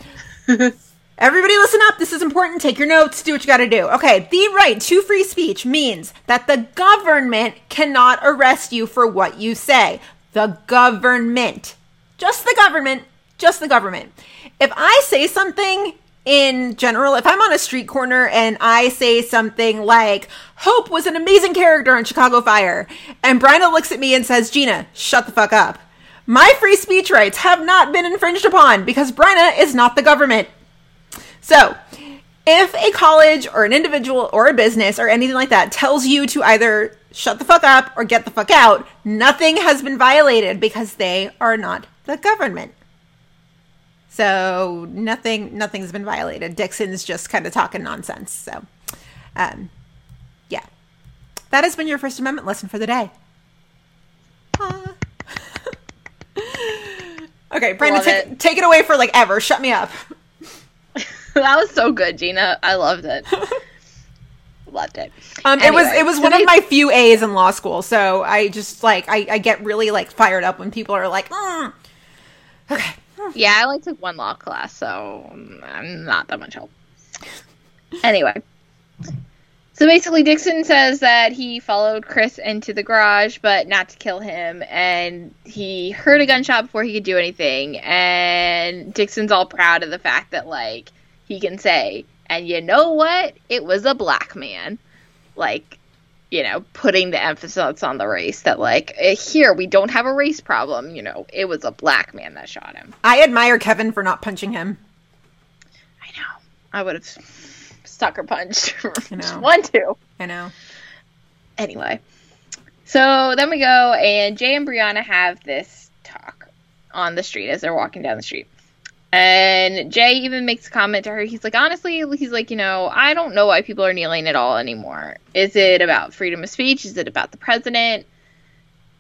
Everybody listen up. This is important. Take your notes. Do what you got to do. Okay. The right to free speech means that the government cannot arrest you for what you say. The government. Just the government. Just the government. If I say something in general, if I'm on a street corner and I say something like, Hope was an amazing character on Chicago Fire, and Bryna looks at me and says, Gina, shut the fuck up. My free speech rights have not been infringed upon because Bryna is not the government. So, if a college or an individual or a business or anything like that tells you to either shut the fuck up or get the fuck out, nothing has been violated because they are not the government. So nothing nothing's been violated. Dixon's just kind of talking nonsense. So um yeah. That has been your First Amendment lesson for the day. Ah. okay, Brandon, take, it. take it away for like ever. Shut me up. that was so good, Gina. I loved it. loved it. Um, it was it was so one of my few A's in law school, so I just like I, I get really like fired up when people are like, mm. okay, Yeah, I only took one law class, so I'm not that much help. Anyway. So basically, Dixon says that he followed Chris into the garage, but not to kill him, and he heard a gunshot before he could do anything. And Dixon's all proud of the fact that, like, he can say, and you know what? It was a black man. Like, you know, putting the emphasis on the race that, like, eh, here, we don't have a race problem. You know, it was a black man that shot him. I admire Kevin for not punching him. I know. I would have sucker punched. I know. One, two. I know. Anyway. So then we go, and Jay and Brianna have this talk. on the street as they're walking down the street. And Jay even makes a comment to her. He's like, honestly, he's like, you know, I don't know why people are kneeling at all anymore. Is it about freedom of speech? Is it about the president?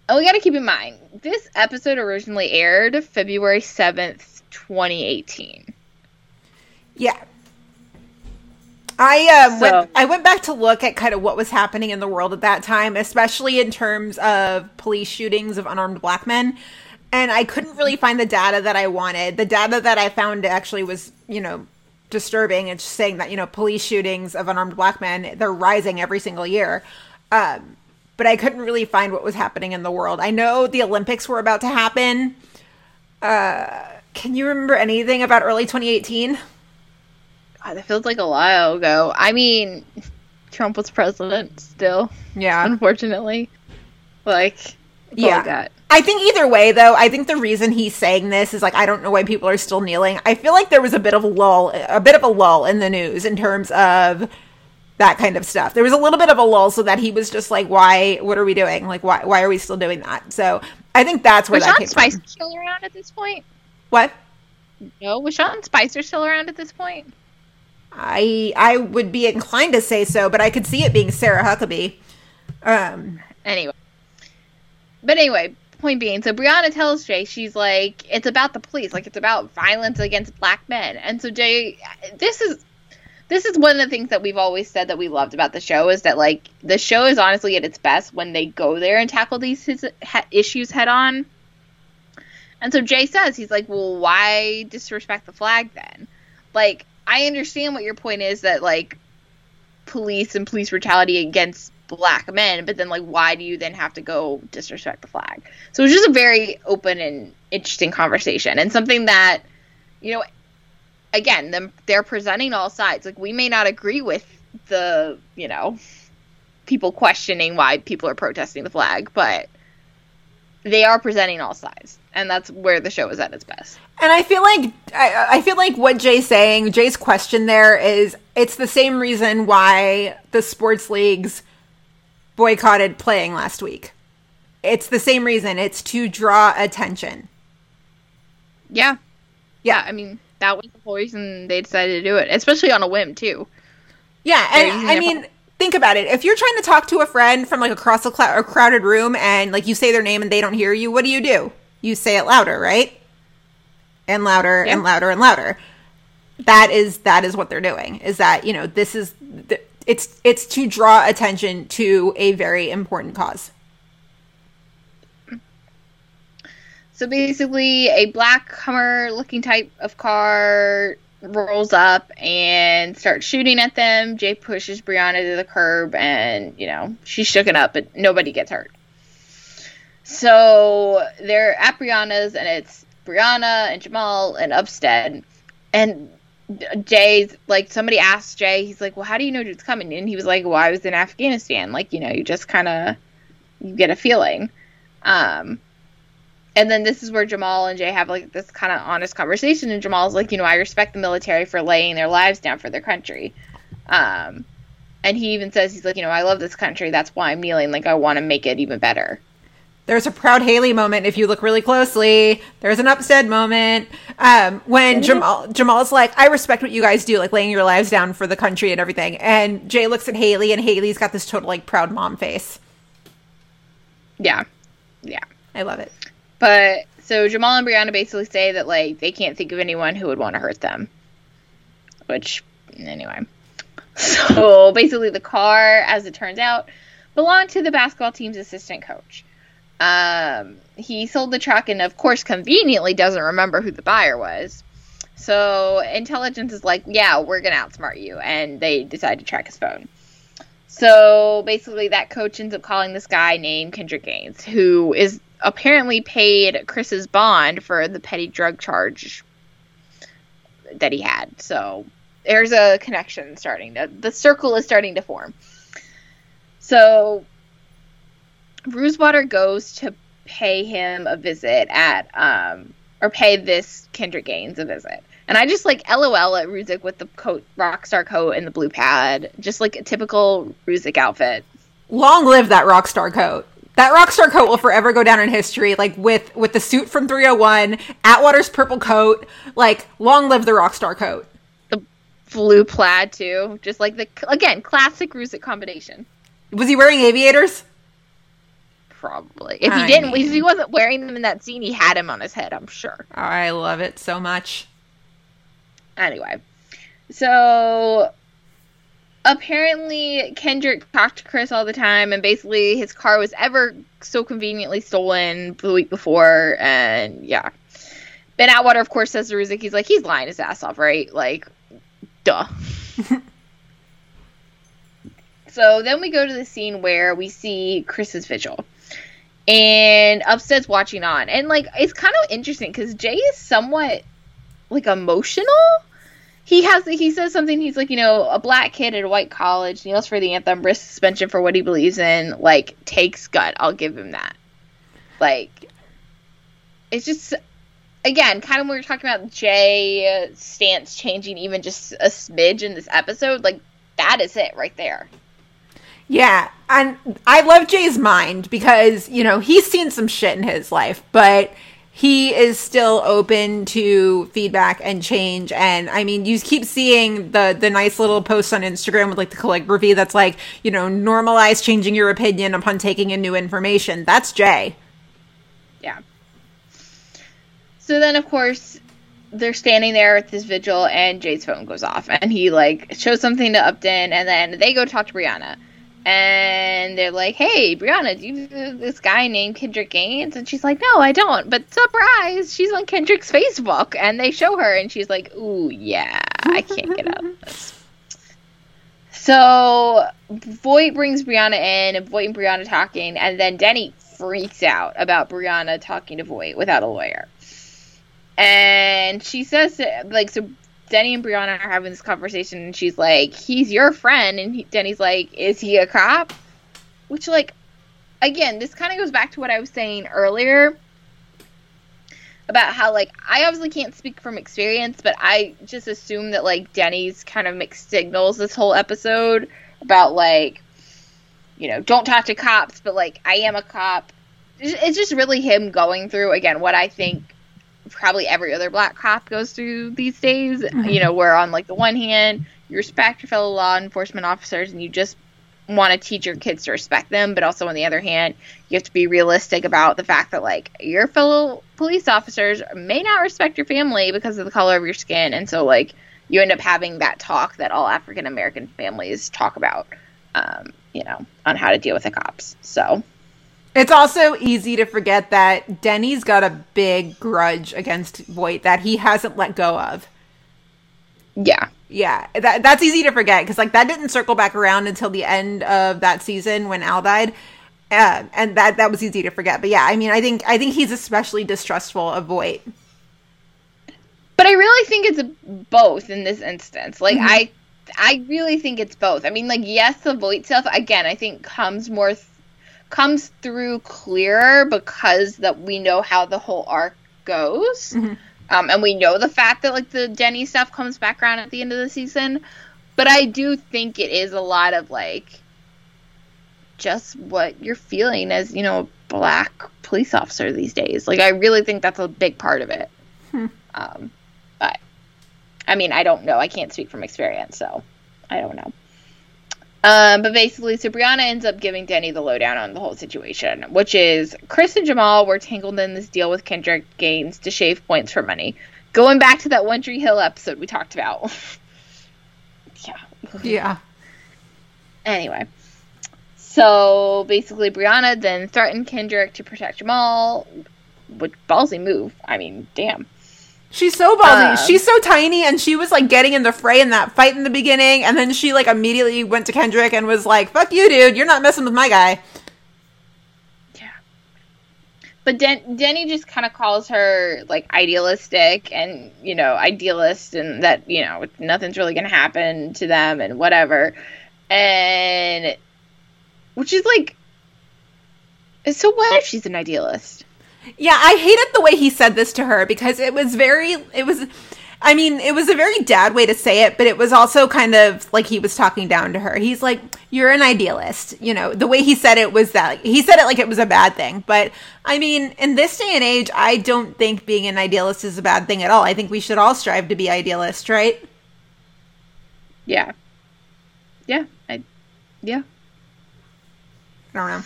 And we got to keep in mind, this episode originally aired February 7th, 2018. Yeah. I um, So- went, I went back to look at kind of what was happening in the world at that time, especially in terms of police shootings of unarmed black men. And I couldn't really find the data that I wanted. The data that I found actually was, you know, disturbing. It's saying that, you know, police shootings of unarmed black men, they're rising every single year. Um, but I couldn't really find what was happening in the world. I know the Olympics were about to happen. Uh, can you remember anything about early 2018? God, that feels like a while ago. I mean, Trump was president still, Yeah. unfortunately. Like, that's all I Yeah. I think either way, though, I think the reason he's saying this is like I don't know why people are still kneeling. I feel like there was a bit of a lull, a bit of a lull in the news in terms of that kind of stuff. There was a little bit of a lull, so that he was just like, "Why? What are we doing? Like, why? Why are we still doing that?" So I think that's where Was that Sean came Spicer from. still around at this point? What? No, was Sean Spicer still around at this point? I I would be inclined to say so, but I could see it being Sarah Huckabee. Um, Anyway. But anyway, point being, so Brianna tells Jay, she's like, it's about the police, like it's about violence against black men. And so Jay, this is this is one of the things that we've always said that we loved about the show is that like the show is honestly at its best when they go there and tackle these his, ha, issues head on. And so Jay says he's like, "Well, why disrespect the flag then?" Like, I understand what your point is that like police and police brutality against black men, but then like why do you then have to go disrespect the flag? So it's just a very open and interesting conversation and something that you know again, them they're presenting all sides. Like we may not agree with the, you know, people questioning why people are protesting the flag, but they are presenting all sides. And that's where the show is at its best. And I feel like I, I feel like what Jay's saying, Jay's question there is it's the same reason why the sports leagues boycotted playing last week. It's the same reason. It's to draw attention. Yeah. Yeah, I mean, that was the whole reason they decided to do it, especially on a whim too. Yeah, and I mean, think about it. If you're trying to talk to a friend from like across a, clou- a crowded room and like you say their name and they don't hear you, what do you do? You say it louder, right? And louder and louder and louder. That is that is what they're doing. Is that you know this is th- it's it's to draw attention to a very important cause. So basically, a black Hummer looking type of car rolls up and starts shooting at them. Jay pushes Brianna to the curb, and you know she's shooken up, but nobody gets hurt. So they're at Brianna's, and it's Brianna and Jamal and Upstead, and Jay's like somebody asked Jay, he's like, "Well, how do you know it's coming?" And he was like, "Well, I was in Afghanistan. Like, you know, you just kind of you get a feeling." Um, and then this is where Jamal and Jay have like this kind of honest conversation, and Jamal's like, you know, I respect the military for laying their lives down for their country. Um, and he even says he's like, you know, I love this country. That's why I'm kneeling. Like, I want to make it even better. There's a proud Haley moment if you look really closely. There's an Upstead moment um, when Jamal Jamal's like, "I respect what you guys do, like laying your lives down for the country and everything." And Jay looks at Haley, and Haley's got this total like proud mom face. Yeah, yeah. I love it. But so Jamal and Brianna basically say that like they can't think of anyone who would want to hurt them. Which anyway. So basically the car, as it turns out, belonged to the basketball team's assistant coach. Um, he sold the truck and of course conveniently doesn't remember who the buyer was. So intelligence is like, yeah, we're gonna outsmart you, and they decide to track his phone. So basically, that coach ends up calling this guy named Kendrick Gaines, who is apparently paid Chris's bond for the petty drug charge that he had. So there's a connection starting to the circle is starting to form. So Brucewater goes to pay him a visit at um or pay this Kendrick Gaines a visit. And I just like LOL at Ruzek with the coat rockstar coat and the blue pad. Just like a typical Ruzek outfit. Long live that rock star coat. that rockstar coat will forever go down in history. Like with with the suit from 301, Atwater's purple coat. Like long live the rockstar coat. The blue plaid too, just like the again classic Ruzek combination. Was he wearing aviators? Probably. If I he didn't, mean- if he wasn't wearing them in that scene, he had him on his head. I'm sure. I love it so much. Anyway, so apparently Kendrick talked to Chris all the time, and basically his car was ever so conveniently stolen the week before, and yeah. Ben Atwater, of course, says to Ruzek, he's like, he's lying his ass off, right? Like, duh. so then we go to the scene where we see Chris's vigil. And Upstead's watching on. And, like, it's kind of interesting because Jay is somewhat, like, emotional. He has he says something he's like you know a black kid at a white college kneels for the anthem risks suspension for what he believes in like takes gut. I'll give him that. Like it's just again kind of when we were talking about jay stance changing even just a smidge in this episode like that is it right there. Yeah, and I love Jay's mind because, you know, he's seen some shit in his life, but he is still open to feedback and change. And I mean, you keep seeing the the nice little posts on Instagram with like the calligraphy that's like, you know, normalize changing your opinion upon taking in new information. That's Jay. Yeah. So then, of course, they're standing there with this vigil, and Jay's phone goes off, and he like shows something to Upton, and then they go talk to Brianna, and they're like, "Hey, Brianna, do you know this guy named Kendrick Gaines?" And she's like, "No, I don't." But surprise, she's on Kendrick's Facebook, and they show her, and she's like, "Ooh, yeah, I can't get out of this." So Voight brings Brianna in, and Voight and Brianna talking, and then Denny freaks out about Brianna talking to Voight without a lawyer. And she says, to- like, so Denny and Brianna are having this conversation, and she's like, "He's your friend," and he, Denny's like, "Is he a cop?" Which, like, again, this kind of goes back to what I was saying earlier about how, like, I obviously can't speak from experience, but I just assume that, like, Denny's kind of mixed signals this whole episode about, like, you know, don't talk to cops, but, like, I am a cop. It's it's just really him going through, again, what I think probably every other black cop goes through these days. You know, where on like the one hand, you respect your fellow law enforcement officers and you just want to teach your kids to respect them, but also on the other hand, you have to be realistic about the fact that like your fellow police officers may not respect your family because of the color of your skin, and so like you end up having that talk that all African American families talk about. Um, you know, on how to deal with the cops. So It's also easy to forget that Denny's got a big grudge against Voight that he hasn't let go of. yeah, Yeah, that that's easy to forget because like that didn't circle back around until the end of that season when Al died, uh, and that that was easy to forget. But yeah, I mean, I think I think he's especially distrustful of Voight. but I really think it's both in this instance. Like I, I really think it's both. I mean, like yes, the Voight stuff again. I think comes more th- comes through clearer because that we know how the whole arc goes, um, and we know the fact that like the Denny stuff comes back around at the end of the season. But I do think it is a lot of like just what you're feeling as you know a black police officer these days. Like I really think that's a big part of it. Um, but I mean, I don't know. I can't speak from experience, so I don't know. Um, but basically, so Brianna ends up giving Denny the lowdown on the whole situation, which is Chris and Jamal were tangled in this deal with Kendrick Gaines to shave points for money. Going back to that One Tree Hill episode we talked about. yeah. Yeah, Anyway. So basically, Brianna then threatened Kendrick to protect Jamal, which ballsy move. I mean, damn. She's so ballsy. Um, she's so tiny, and she was like getting in the fray in that fight in the beginning, and then she like immediately went to Kendrick and was like, "Fuck you, dude! You're not messing with my guy." Yeah. But Den- Denny just kind of calls her like idealistic and, you know, idealist and that, you know, nothing's really going to happen to them and whatever. And which is like so what if she's an idealist? Yeah, I hated the way he said this to her because it was very it was I mean, it was a very dad way to say it, but it was also kind of like he was talking down to her. He's like, "You're an idealist." You know, the way he said it was that he said it like it was a bad thing. But I mean, in this day and age, I don't think being an idealist is a bad thing at all. I think we should all strive to be idealists, right? Yeah. Yeah. I, yeah. I don't know.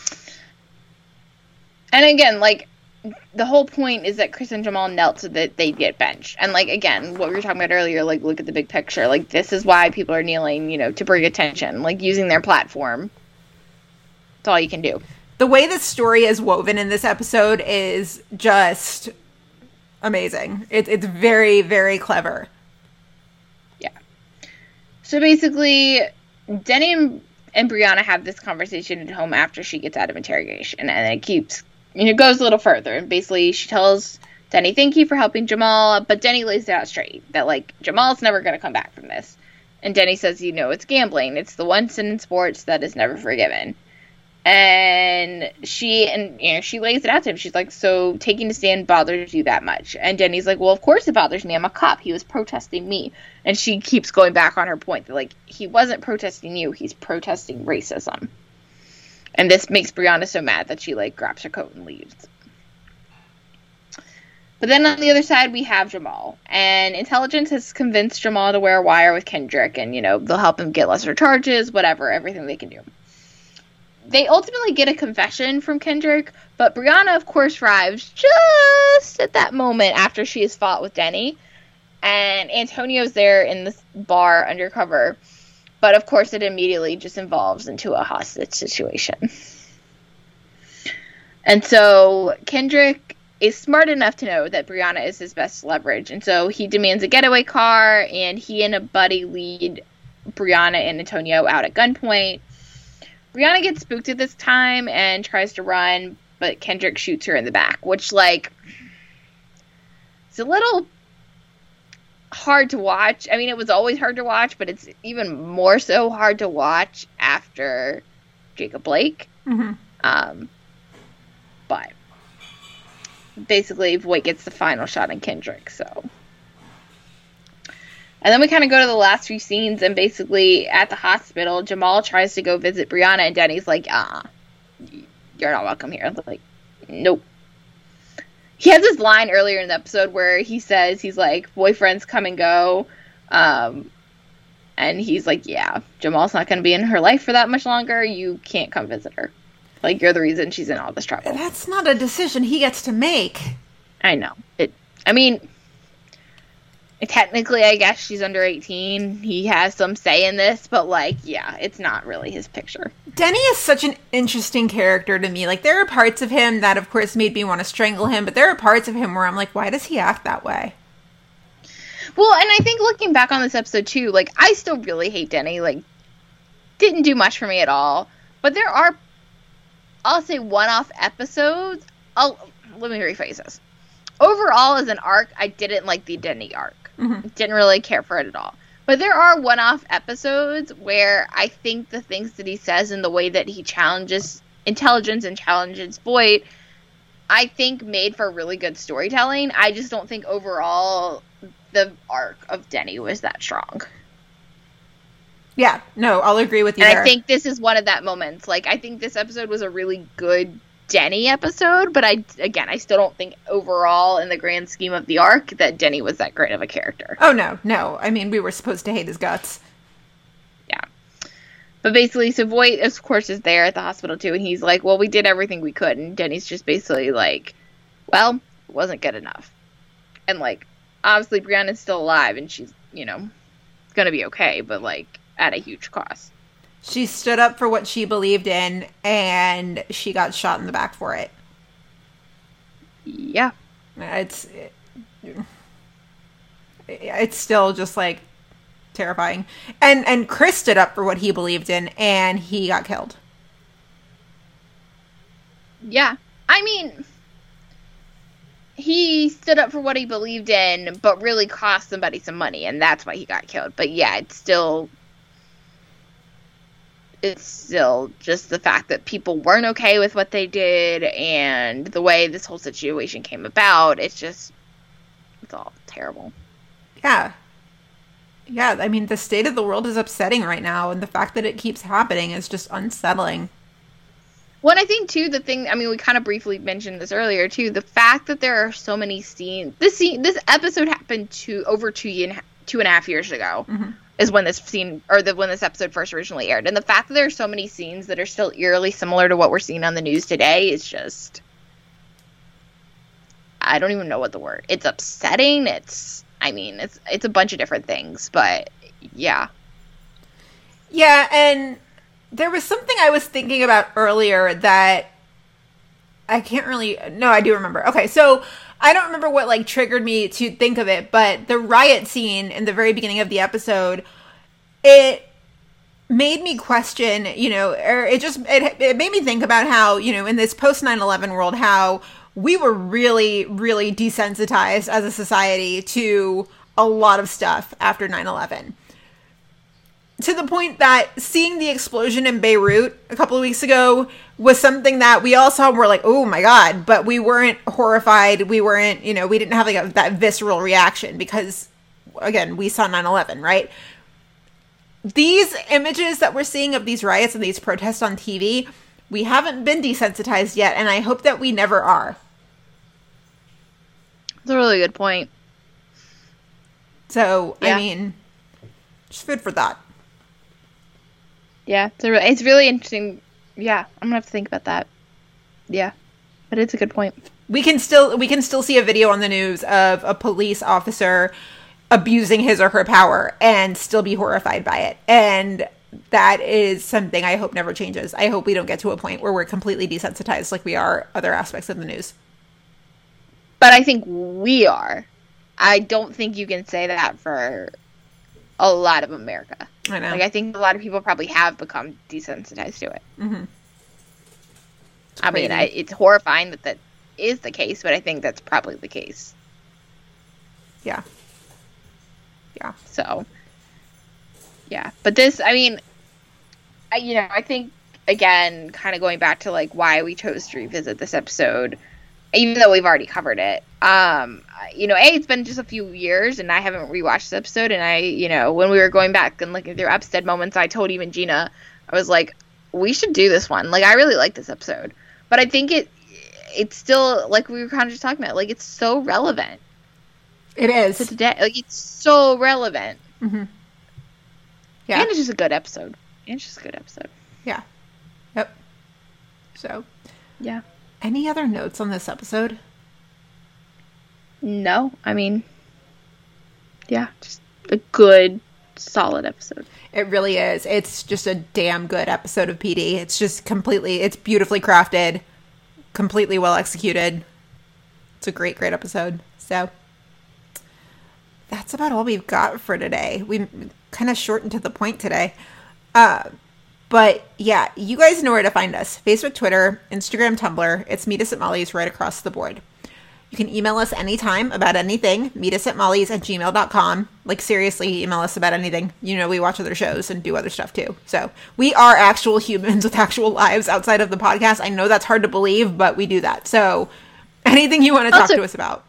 And again, like the whole point is that Chris and Jamal knelt so that they'd get benched. And like again, what we were talking about earlier, like look at the big picture. Like this is why people are kneeling, you know, to bring attention, like using their platform. It's all you can do. The way the story is woven in this episode is just amazing. It, it's very, very clever. Yeah. So basically, Denny and, and Brianna have this conversation at home after she gets out of interrogation, and it keeps and it goes a little further. And basically, she tells Denny, "Thank you for helping Jamal," but Denny lays it out straight that like Jamal's never going to come back from this. And Denny says, "You know, it's gambling. It's the one sin in sports that is never forgiven." And she and you know she lays it out to him. She's like, "So taking a stand bothers you that much?" And Denny's like, "Well, of course it bothers me. I'm a cop. He was protesting me." And she keeps going back on her point that like he wasn't protesting you. He's protesting racism. And this makes Brianna so mad that she like grabs her coat and leaves. But then on the other side we have Jamal. And intelligence has convinced Jamal to wear a wire with Kendrick and, you know, they'll help him get lesser charges, whatever, everything they can do. They ultimately get a confession from Kendrick, but Brianna, of course, arrives just at that moment after she has fought with Denny. And Antonio's there in this bar undercover but of course, it immediately just involves into a hostage situation. And so Kendrick is smart enough to know that Brianna is his best leverage. And so he demands a getaway car, and he and a buddy lead Brianna and Antonio out at gunpoint. Brianna gets spooked at this time and tries to run, but Kendrick shoots her in the back, which, like, it's a little hard to watch. I mean, it was always hard to watch, but it's even more so hard to watch after Jacob Blake. Mm-hmm. Um, but basically, Voight gets the final shot in Kendrick. So, and then we kind of go to the last few scenes, and basically at the hospital, Jamal tries to go visit Brianna, and Denny's like, "Ah, uh, you're not welcome here." Like, nope he has this line earlier in the episode where he says he's like boyfriends come and go. Um and he's like yeah jamal's not going to be in her life for that much longer. You can't come visit her. Like you're the reason she's in all this trouble. That's not a decision he gets to make. I know. It i mean technically i guess she's under 18 he has some say in this but like yeah it's not really his picture. Denny is such an interesting character to me. Like there are parts of him that of course made me want to strangle him but there are parts of him where i'm like why does he act that way? Well and i think looking back on this episode too like i still really hate denny. Like didn't do much for me at all. But there are i'll say one-off episodes. I'll let me rephrase this overall as an arc i didn't like the denny arc Mm-hmm. Didn't really care for it at all. But there are one off episodes where I think the things that he says and the way that he challenges intelligence and challenges Voight, I think made for really good storytelling. I just don't think overall the arc of Denny was that strong. Yeah, no, I'll agree with you. And there. I think this is one of that moments. Like I think this episode was a really good Denny episode, but I again I still don't think overall in the grand scheme of the arc that Denny was that great of a character. Oh no, no. I mean we were supposed to hate his guts. Yeah. But basically so Voight of course is there at the hospital too and he's like, Well, we did everything we could and Denny's just basically like, Well, it wasn't good enough. And like obviously Brianna's still alive and she's, you know, gonna be okay, but like at a huge cost. She stood up for what she believed in and she got shot in the back for it. Yeah. It's it, it's still just like terrifying. And and Chris stood up for what he believed in and he got killed. Yeah. I mean he stood up for what he believed in, but really cost somebody some money, and that's why he got killed. But yeah, it's still it's still just the fact that people weren't okay with what they did and the way this whole situation came about. It's just, it's all terrible. Yeah. Yeah, I mean, the state of the world is upsetting right now, and the fact that it keeps happening is just unsettling. Well, I think too the thing. I mean, we kind of briefly mentioned this earlier too. The fact that there are so many scenes. This scene, this episode happened to over two and two and a half years ago. Mm-hmm. Is when this scene or the when this episode first originally aired, and the fact that there are so many scenes that are still eerily similar to what we're seeing on the news today is just. I don't even know what the word. It's upsetting. It's. I mean, it's it's a bunch of different things, but yeah. Yeah, and there was something I was thinking about earlier that I can't really. No, I do remember. Okay, so I don't remember what like triggered me to think of it, but the riot scene in the very beginning of the episode, it made me question, you know, or it just it, it made me think about how, you know, in this post 9/11 world how we were really really desensitized as a society to a lot of stuff after 9/11 to the point that seeing the explosion in Beirut a couple of weeks ago was something that we all saw and were like, oh my God, but we weren't horrified. We weren't, you know, we didn't have like a, that visceral reaction because, again, we saw 9 11, right? These images that we're seeing of these riots and these protests on TV, we haven't been desensitized yet, and I hope that we never are. It's a really good point. So, Yeah. I mean, just food for thought. Yeah, it's, re- it's really interesting. Yeah, I'm gonna have to think about that. Yeah, but it's a good point. we can still we can still see a video on the news of a police officer abusing his or her power and still be horrified by it and that is something i hope never changes i hope we don't get to a point where we're completely desensitized like we are other aspects of the news But I think we are. I don't think you can say that for a lot of America. i know Like I think a lot of people probably have become desensitized to it. Mhm. I mean. I, it's horrifying that that is the case, but I think that's probably the case. yeah yeah So, yeah. But this, I mean, I, you know, I think again, kind of going back to like why we chose to revisit this episode, even though we've already covered it. Um, you know, a it's been just a few years, and I haven't rewatched the episode. And I, you know, when we were going back and looking through Upstead moments, I told even Gina, I was like, we should do this one. Like, I really like this episode, but I think it. It's still like we were kind of just talking about. Like it's so relevant it is to today. Like it's so relevant. yeah And it's just a good episode. And it's just a good episode. yeah yep so Yeah. Any other notes on this episode No, I mean, yeah, just a good, solid episode. It really is. It's just a damn good episode of PD. It's just completely, it's beautifully crafted, completely well executed. It's a great, great episode. So that's about all we've got for today. We kind of shortened to the point today. Uh, but yeah, you guys know where to find us Facebook, Twitter, Instagram, Tumblr. It's Meet Us at Molly's right across the board. You can email us anytime about anything. Meet us at molly's at gmail.com. Like, seriously, email us about anything. You know, we watch other shows and do other stuff too. So, we are actual humans with actual lives outside of the podcast. I know that's hard to believe, but we do that. So, anything you want to talk Also- to us about.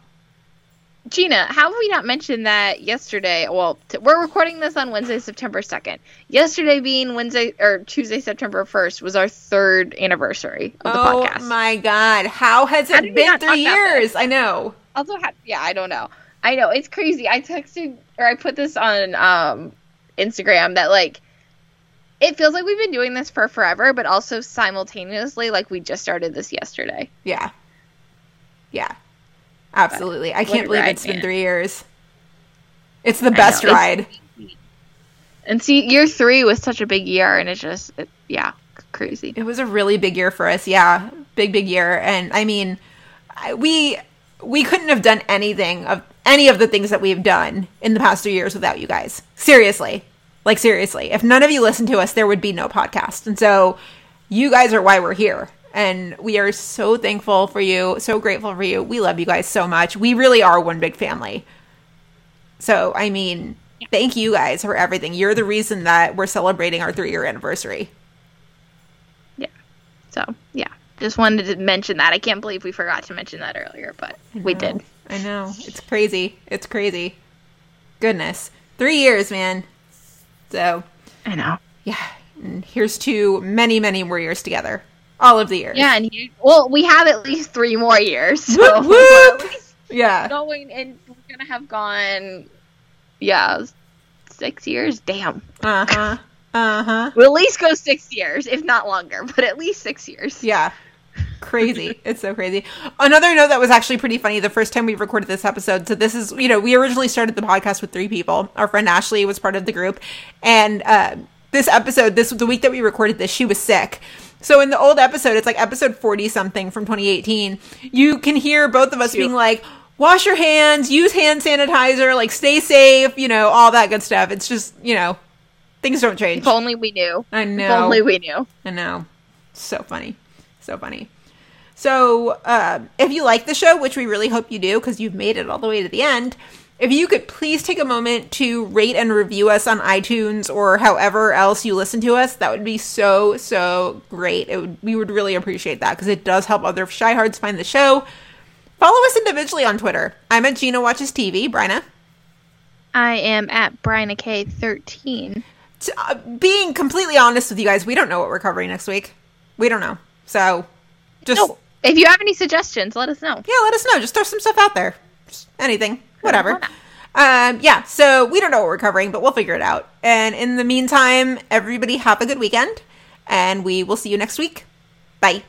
Gina, how have we not mentioned that yesterday? Well, t- we're recording this on Wednesday, September 2nd. Yesterday being Wednesday or Tuesday, September 1st was our third anniversary of the oh podcast. Oh my God. How has How it been three talk about this? years? I know. also yeah i don't know i know it's crazy i texted or i put this on um instagram that like it feels like we've been doing this for forever but also simultaneously like we just started this yesterday Yeah. Yeah. Absolutely. I can't believe ride, it's been three years. It's the best it's- ride. and see year three was such a big year and it just it, yeah crazy It was a really big year for us. Yeah, big big year. And I mean, I, we we couldn't have done anything of any of the things that we've done in the past 2 years without you guys. Seriously. Like seriously. If none of you listened to us, there would be no podcast. And so you guys are why we're here. And we are so thankful for you, so grateful for you. We love you guys so much. We really are one big family. So, I mean, thank you guys for everything. You're the reason that we're celebrating our 3-year anniversary. yeah so yeah just wanted to mention that i can't believe we forgot to mention that earlier but we did I know. It's crazy. It's crazy. goodness. Three years, man. So, I know. yeah. And here's to many, many more years together. All of the years. Yeah, and you, well, we have at least three more years. So Whoop, whoop. we're at least Yeah. going, and we're gonna have gone. Yeah, six years. Damn. Uh huh. Uh huh. We'll at least go six years, if not longer, but at least six years. Yeah. Crazy. it's so crazy. Another note that was actually pretty funny the first time we recorded this episode. So, this is, you know, we originally started the podcast with three people. Our friend Ashley was part of the group. And uh, this episode, this was the week that we recorded this, she was sick. So, in the old episode, it's like episode 40 something from 2018, you can hear both of us Cute. being like, wash your hands, use hand sanitizer, like stay safe, you know, all that good stuff. It's just, you know, things don't change. If only we knew. I know. If only we knew. I know. So funny. So funny. So, uh, if you like the show, which we really hope you do because you've made it all the way to the end, if you could please take a moment to rate and review us on iTunes or however else you listen to us, that would be so, so great. It would, we would really appreciate that because it does help other Chi-Hards find the show. Follow us individually on Twitter. I'm at Gina Watches TV. Bryna. I am at Brian K thirteen. T- uh, being completely honest with you guys, we don't know what we're covering next week. We don't know. So, just. No, if you have any suggestions, let us know. yeah, let us know. Just throw some stuff out there. Just anything, whatever. Um, yeah, so we don't know what we're covering, but we'll figure it out. And in the meantime, everybody have a good weekend, and we will see you next week. Bye.